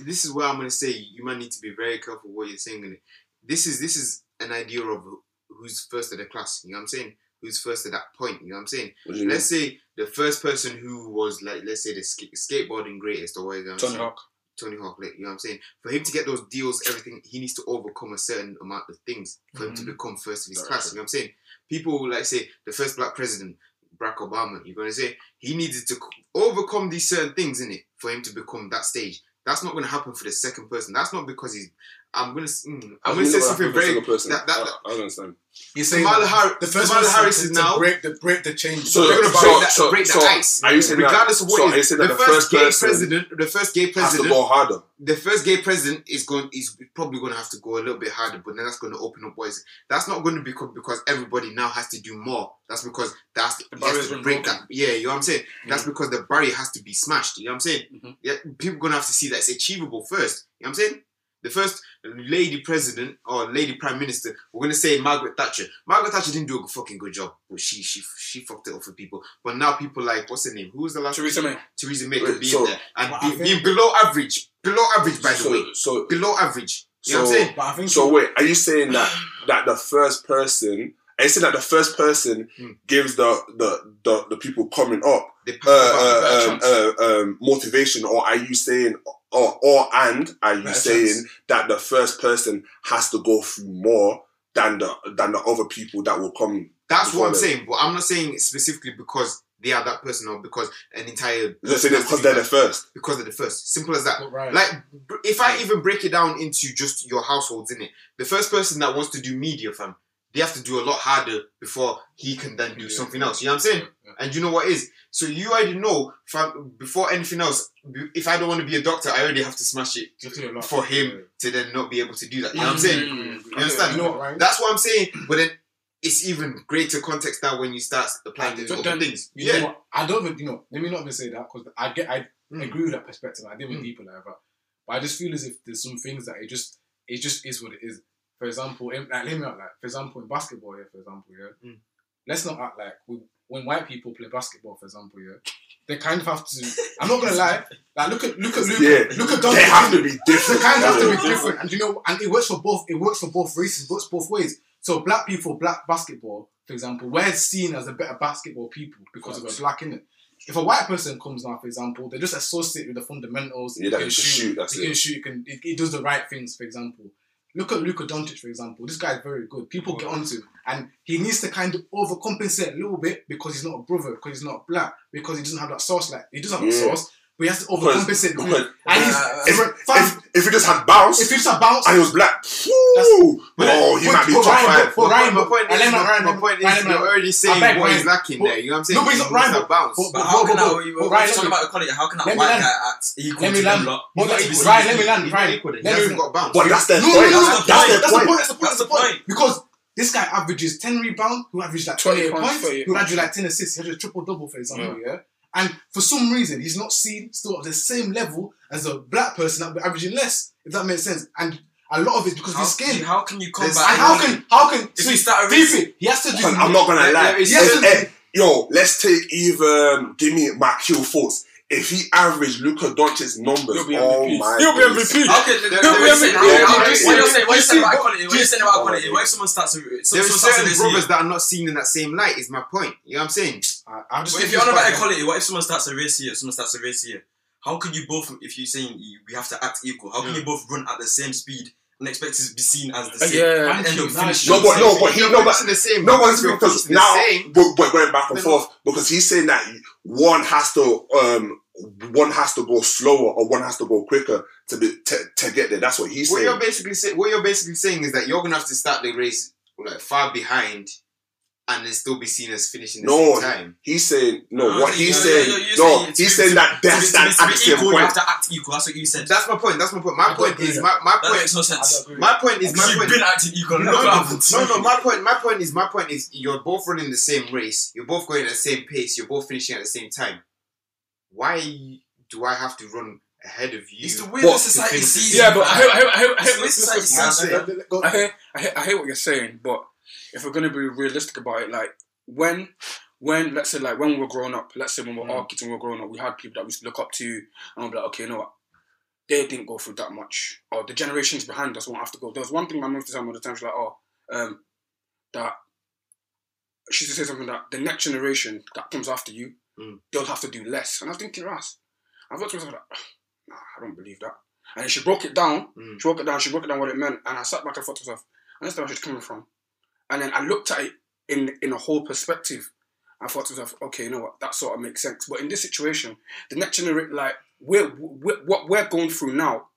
This is where I'm going to say you might need to be very careful what you're saying. This is this is an idea of who's first at the class. You know what I'm saying? Who's first at that point? You know what I'm saying? What you mean? Let's say the first person who was like, let's say the sk- skateboarding greatest or whatever. Tony Hawk. Tony Hawk, like, you know what I'm saying? For him to get those deals, everything, he needs to overcome a certain amount of things for him to Mhm. become first of his That's class. right. You know what I'm saying? People like say the first black president, Barack Obama, you're gonna say he needed to overcome these certain things in it for him to become that stage. That's not gonna happen for the second person. That's not because he's I'm gonna mm, I I'm gonna say something happened to a very. person. that- that- I, I don't understand. He's saying Kamala that Harris, the first Kamala Harris is now break the break the change. So, Talking about so, break, that- so, break the so ice. are you saying regardless that, of what so it are you is, the the first first gay president, the first gay has to president, go harder? the first gay president is going is probably going to have to go a little bit harder, but then that's going to open up boys. That's not going to be because everybody now has to do more. That's because that's The has to break that. Yeah, you know what I'm saying. That's because the barrier has to be smashed. You know what I'm saying. Mhm. Yeah, people going to have to see that it's achievable first. You know what I'm saying. The first lady president or lady prime minister, we're gonna say Margaret Thatcher. Margaret Thatcher didn't do a fucking good job, but she she she fucked it up for people. But now people like what's her name? Who was the last? Theresa May. Theresa May Wait, could be so- in there and be, think- being below average, below average by the so, way, so, below average. You know what I'm So- saying? But I think so wait, are you saying that that the first person? Are you saying that the first person Hmm. gives the, the the the people coming up They uh, pass the uh, um, uh, um, motivation, or are you saying, or or and are you Better saying chance. that the first person has to go through more than the than the other people that will come? That's what I'm Before saying, but I'm not saying specifically because they are that person or because an entire Let's say because they're the first. because they're the first. Simple as that. But right. Like, if I even break it down into just your households, in it, the first person that wants to do media, fam, they have to do a lot harder before he can then do Yeah. something else. You know what I'm saying? Yeah. And you know what is? So you already know, fam, before anything else, if I don't want to be a doctor, I already have to smash it Just do a lot. for him to then not be able to do that. You know what I'm saying? Mm. You understand? You know what, right? That's what I'm saying. But then it's even greater context now when you start applying these other things. You know Yeah. what? I don't even, you know, let me not even say that because I get, I Mm. agree with that perspective. I did with Mm. deeper like that. But I just feel as if there's some things that it just, it just is what it is. For example, in, like, let me out, like, for example, in basketball, yeah, for example, yeah, Mm. let's not act like we, when white people play basketball, for example, yeah, they kind of have to. I'm not gonna lie, like look at look at Luka, Yeah. look at They have to be different. They different. kind of have to be different, and you know, and it works for both. It works for both races. It works both ways. So black people, black basketball, for example, we're seen as a better basketball people because we're black in it. If a white person comes now, for example, they just associate with the fundamentals. Yeah, that can can shoot, that's he can it. shoot. He can. He, he does the right things. For example, look at Luka Doncic. For example, this guy's very good. People get onto, him, and he needs to kind of overcompensate a little bit because he's not a brother, because he's not black, because he doesn't have that sauce. Like he does have that Yeah. sauce, but he has to overcompensate. because and he's, if, fam, if, if he just had bounce if he just a bounce, and he was black, whoo, But- oh, he but- might be but top Ryan- five. but My Ryan- point- my point is, Ryan- my, Ryan- my point is, Ryan- you're already saying beg, what is Ryan, lacking but- there. You know what I'm saying? no, but he's not Ryan, that bounce. but- But but- how but- can but- that, we're Ryan, talking let me- about equality, how can that let me white land. guy act equal Let me to land. them lot? But He like, needs to be Ryan, let me land. He's Ryan, not equal then. He let me hasn't land. got bounce. But that's their No, no, point. no, That's no, the That's point. That's the point. point. That's the point. That's That's the the point. point. Because this guy averages ten rebounds, who averages like 20 points, points, 38 who averages like ten assists, he had a triple double, for example. Yeah. And for some reason, he's not seen still at the same level as a black person that would be averaging less. If that makes sense. And a lot of it because of his skin. how can you combat There's- And how can how can If see, you start a deep race- it, he has to do. I'm not gonna lie. there is- Yes, If- eh, yo, let's take either um, give me my kill thoughts. If he averaged Luka Doncic's numbers, He'll be oh MVP. my He'll be days. MVP. Okay, how- yeah, how- yeah, what you're yeah. saying, what you're saying about equality, what you're saying about equality, what if someone starts to, There are certain brothers that are not seen in that same light. Is my point. You know what I'm saying? I, I'm just But if you're on about back- equality, what if someone starts a race here, someone starts a race here? How can you both, if you're saying we have to act equal, how can Yeah. you both run at the same speed and expect to be seen as the same? yeah. and end up Nice. finishing No, the but same no, but he You're no, but both the same. no but one's you're because now same. we're, we're going back and forth because he's saying that one has to um one has to go slower or one has to go quicker to be to, to get there. That's what he's What saying. you're basically saying, what you're basically saying is that you're gonna have to start the race like far behind, and then still be seen as finishing the No, same time. He's saying no. No, what he he's no, saying no, you're no. saying to He's be- saying to- that To be, best to be, stand to at be the same equal, you point. have to act equal. That's what you said. That's my point. That's my point. My I point is my, my that point. makes no sense. My point is my Because you've point. been acting equal. No, no, no, no, no. My point. My point is. My point is. You're both running the same race. You're both going at the same pace. You're both finishing at the same time. Why do I have to run ahead of you? It's the way What? the society sees Yeah, but I man. hear, I hear, I hear, I hear what you're saying, but if we're gonna be realistic about it, like when, when let's say like when we were growing up, let's say when we were Mm. our kids and we were growing up, we had people that we used to look up to, and I'm like, okay, you know what, they didn't go through that much, or the generations behind us won't have to go. There was one thing my mum used to tell me all the time, she's like, oh, um, that she used to say something that the next generation that comes after you, Mm. they'll have to do less, and I was thinking, Ras, I thought to myself, like, nah, I don't believe that. And she broke it down. Mm. She broke it down. She broke it down what it meant, and I sat back and thought to myself, I understand where she's coming from. And then I looked at it in in a whole perspective. I thought to myself, okay, you know what, that sort of makes sense. But in this situation, the next generation, like we're, we're what we're going through now,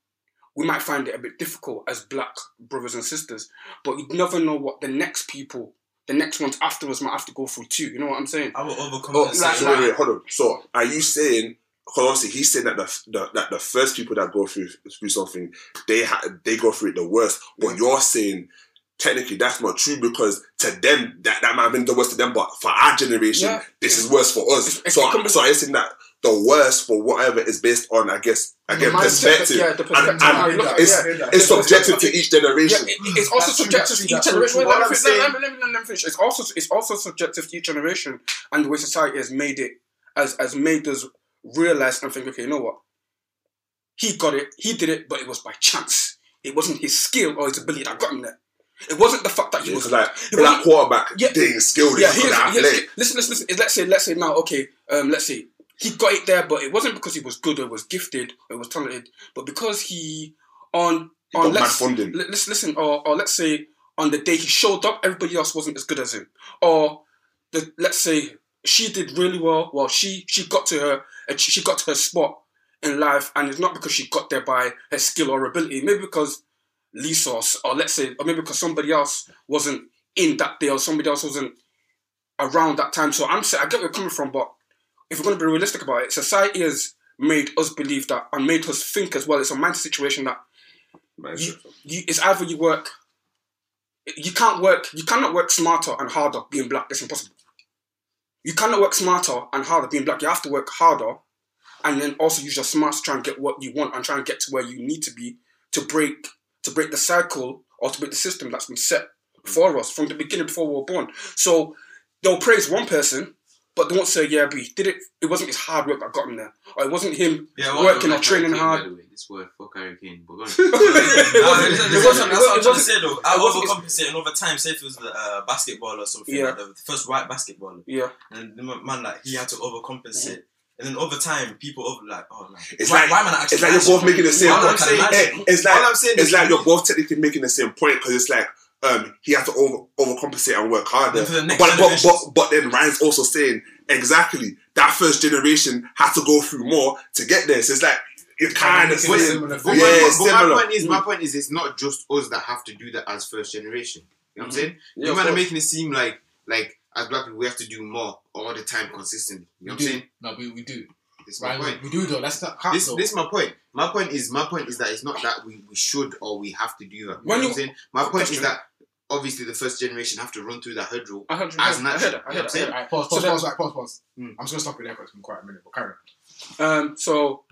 we might find it a bit difficult as black brothers and sisters, but you'd never know what the next people, the next ones after us might have to go through too. You know what I'm saying? I will Oh, overcompensate. like- So wait, wait, hold on. So are you saying? Because obviously he's saying that the, the that the first people that go through through something they ha- they go through it the worst. But you're saying technically that's not true because to them that, that might have been the worst to them, but for our generation Yeah. this is worse for us. It's- it's so become- so I'm saying that the worst for whatever is based on I guess again mindset, perspective. yeah, the and, perspective. and how you look at it's, yeah. it's subjective to each Yeah, generation. it, it's also subjective to each generation. true. Wait, What let me- finish. It's also it's also subjective to each generation and the way society has made it has has made us realize and think, okay, you know what? He got it, he did it, but it was by chance. It wasn't his skill or his ability that got him there. It wasn't the fact that he Yeah, was like it black quarterback, Yeah. ain't skilled. yeah, here's, here's, listen, listen, listen. Let's say, let's say now, okay, um, let's say he got it there, but it wasn't because he was good or was gifted or was talented, but because he on He on let's, funding. let's listen, or, or let's say on the day he showed up, everybody else wasn't as good as him, or the let's say she did really well. Well, she she got to her she got to her spot in life, and it's not because she got there by her skill or ability, maybe because Lisa or, or let's say, or maybe because somebody else wasn't in that day or somebody else wasn't around that time. So I'm saying I get where you're coming from, but if we're going to be realistic about it, society has made us believe that and made us think as well. It's a mindset situation that you, you, it's either you work, you can't work, you cannot work smarter and harder being black. It's impossible. You cannot work smarter and harder being black. You have to work harder, and then also use your smarts to try and get what you want and try and get to where you need to be to break to break the cycle or to break the system that's been set for us from the beginning before we were born. So they'll praise one person, but they won't say, "Yeah, but he did it. It wasn't his hard work that got him there, or it wasn't him Yeah, well, working or training Harry Kane, hard." By the way, this word, fuck Harry Kane. But go on. It wasn't- listen, it wasn't- That's it what I'm trying to wasn't- say though. I it overcompensate and over time. Say if it was the uh, basketball or something, Yeah. like the first white basketball, Yeah, and the man like he had to overcompensate. And then over time, people over like, oh, like, It's why, like- why man actually? It's like you're both making the same All I'm point. saying- Eh, It's All like I'm saying it's like you're both technically making the same point because it's like um, he had to over overcompensate and work harder. The But, but but but then Ryan's also saying exactly that first generation had to go through more to get there. So it's like you're kind of saying similar But. Yeah, my, but similar. my point is, my point is, it's not just us that have to do that as first generation. You know what I'm saying? Yeah, you of man are making it seem like, like as black people, we have to do more all the time consistently. You know what we I'm saying? No, we, we do. This is my Right, point. we, we do though. That's not count This, though. this is my point. My point is, my point is that it's not that we, we should or we have to do that. You know When what I'm saying? My point Question. is that obviously the first generation have to run through that hurdle. I heard you. As I natural, heard it. I you know heard what it. I I'm heard it. Pause, So pause, then- pause, pause, pause. Hmm. I'm just gonna stop you there because it's been quite a minute, but carry on. Um, so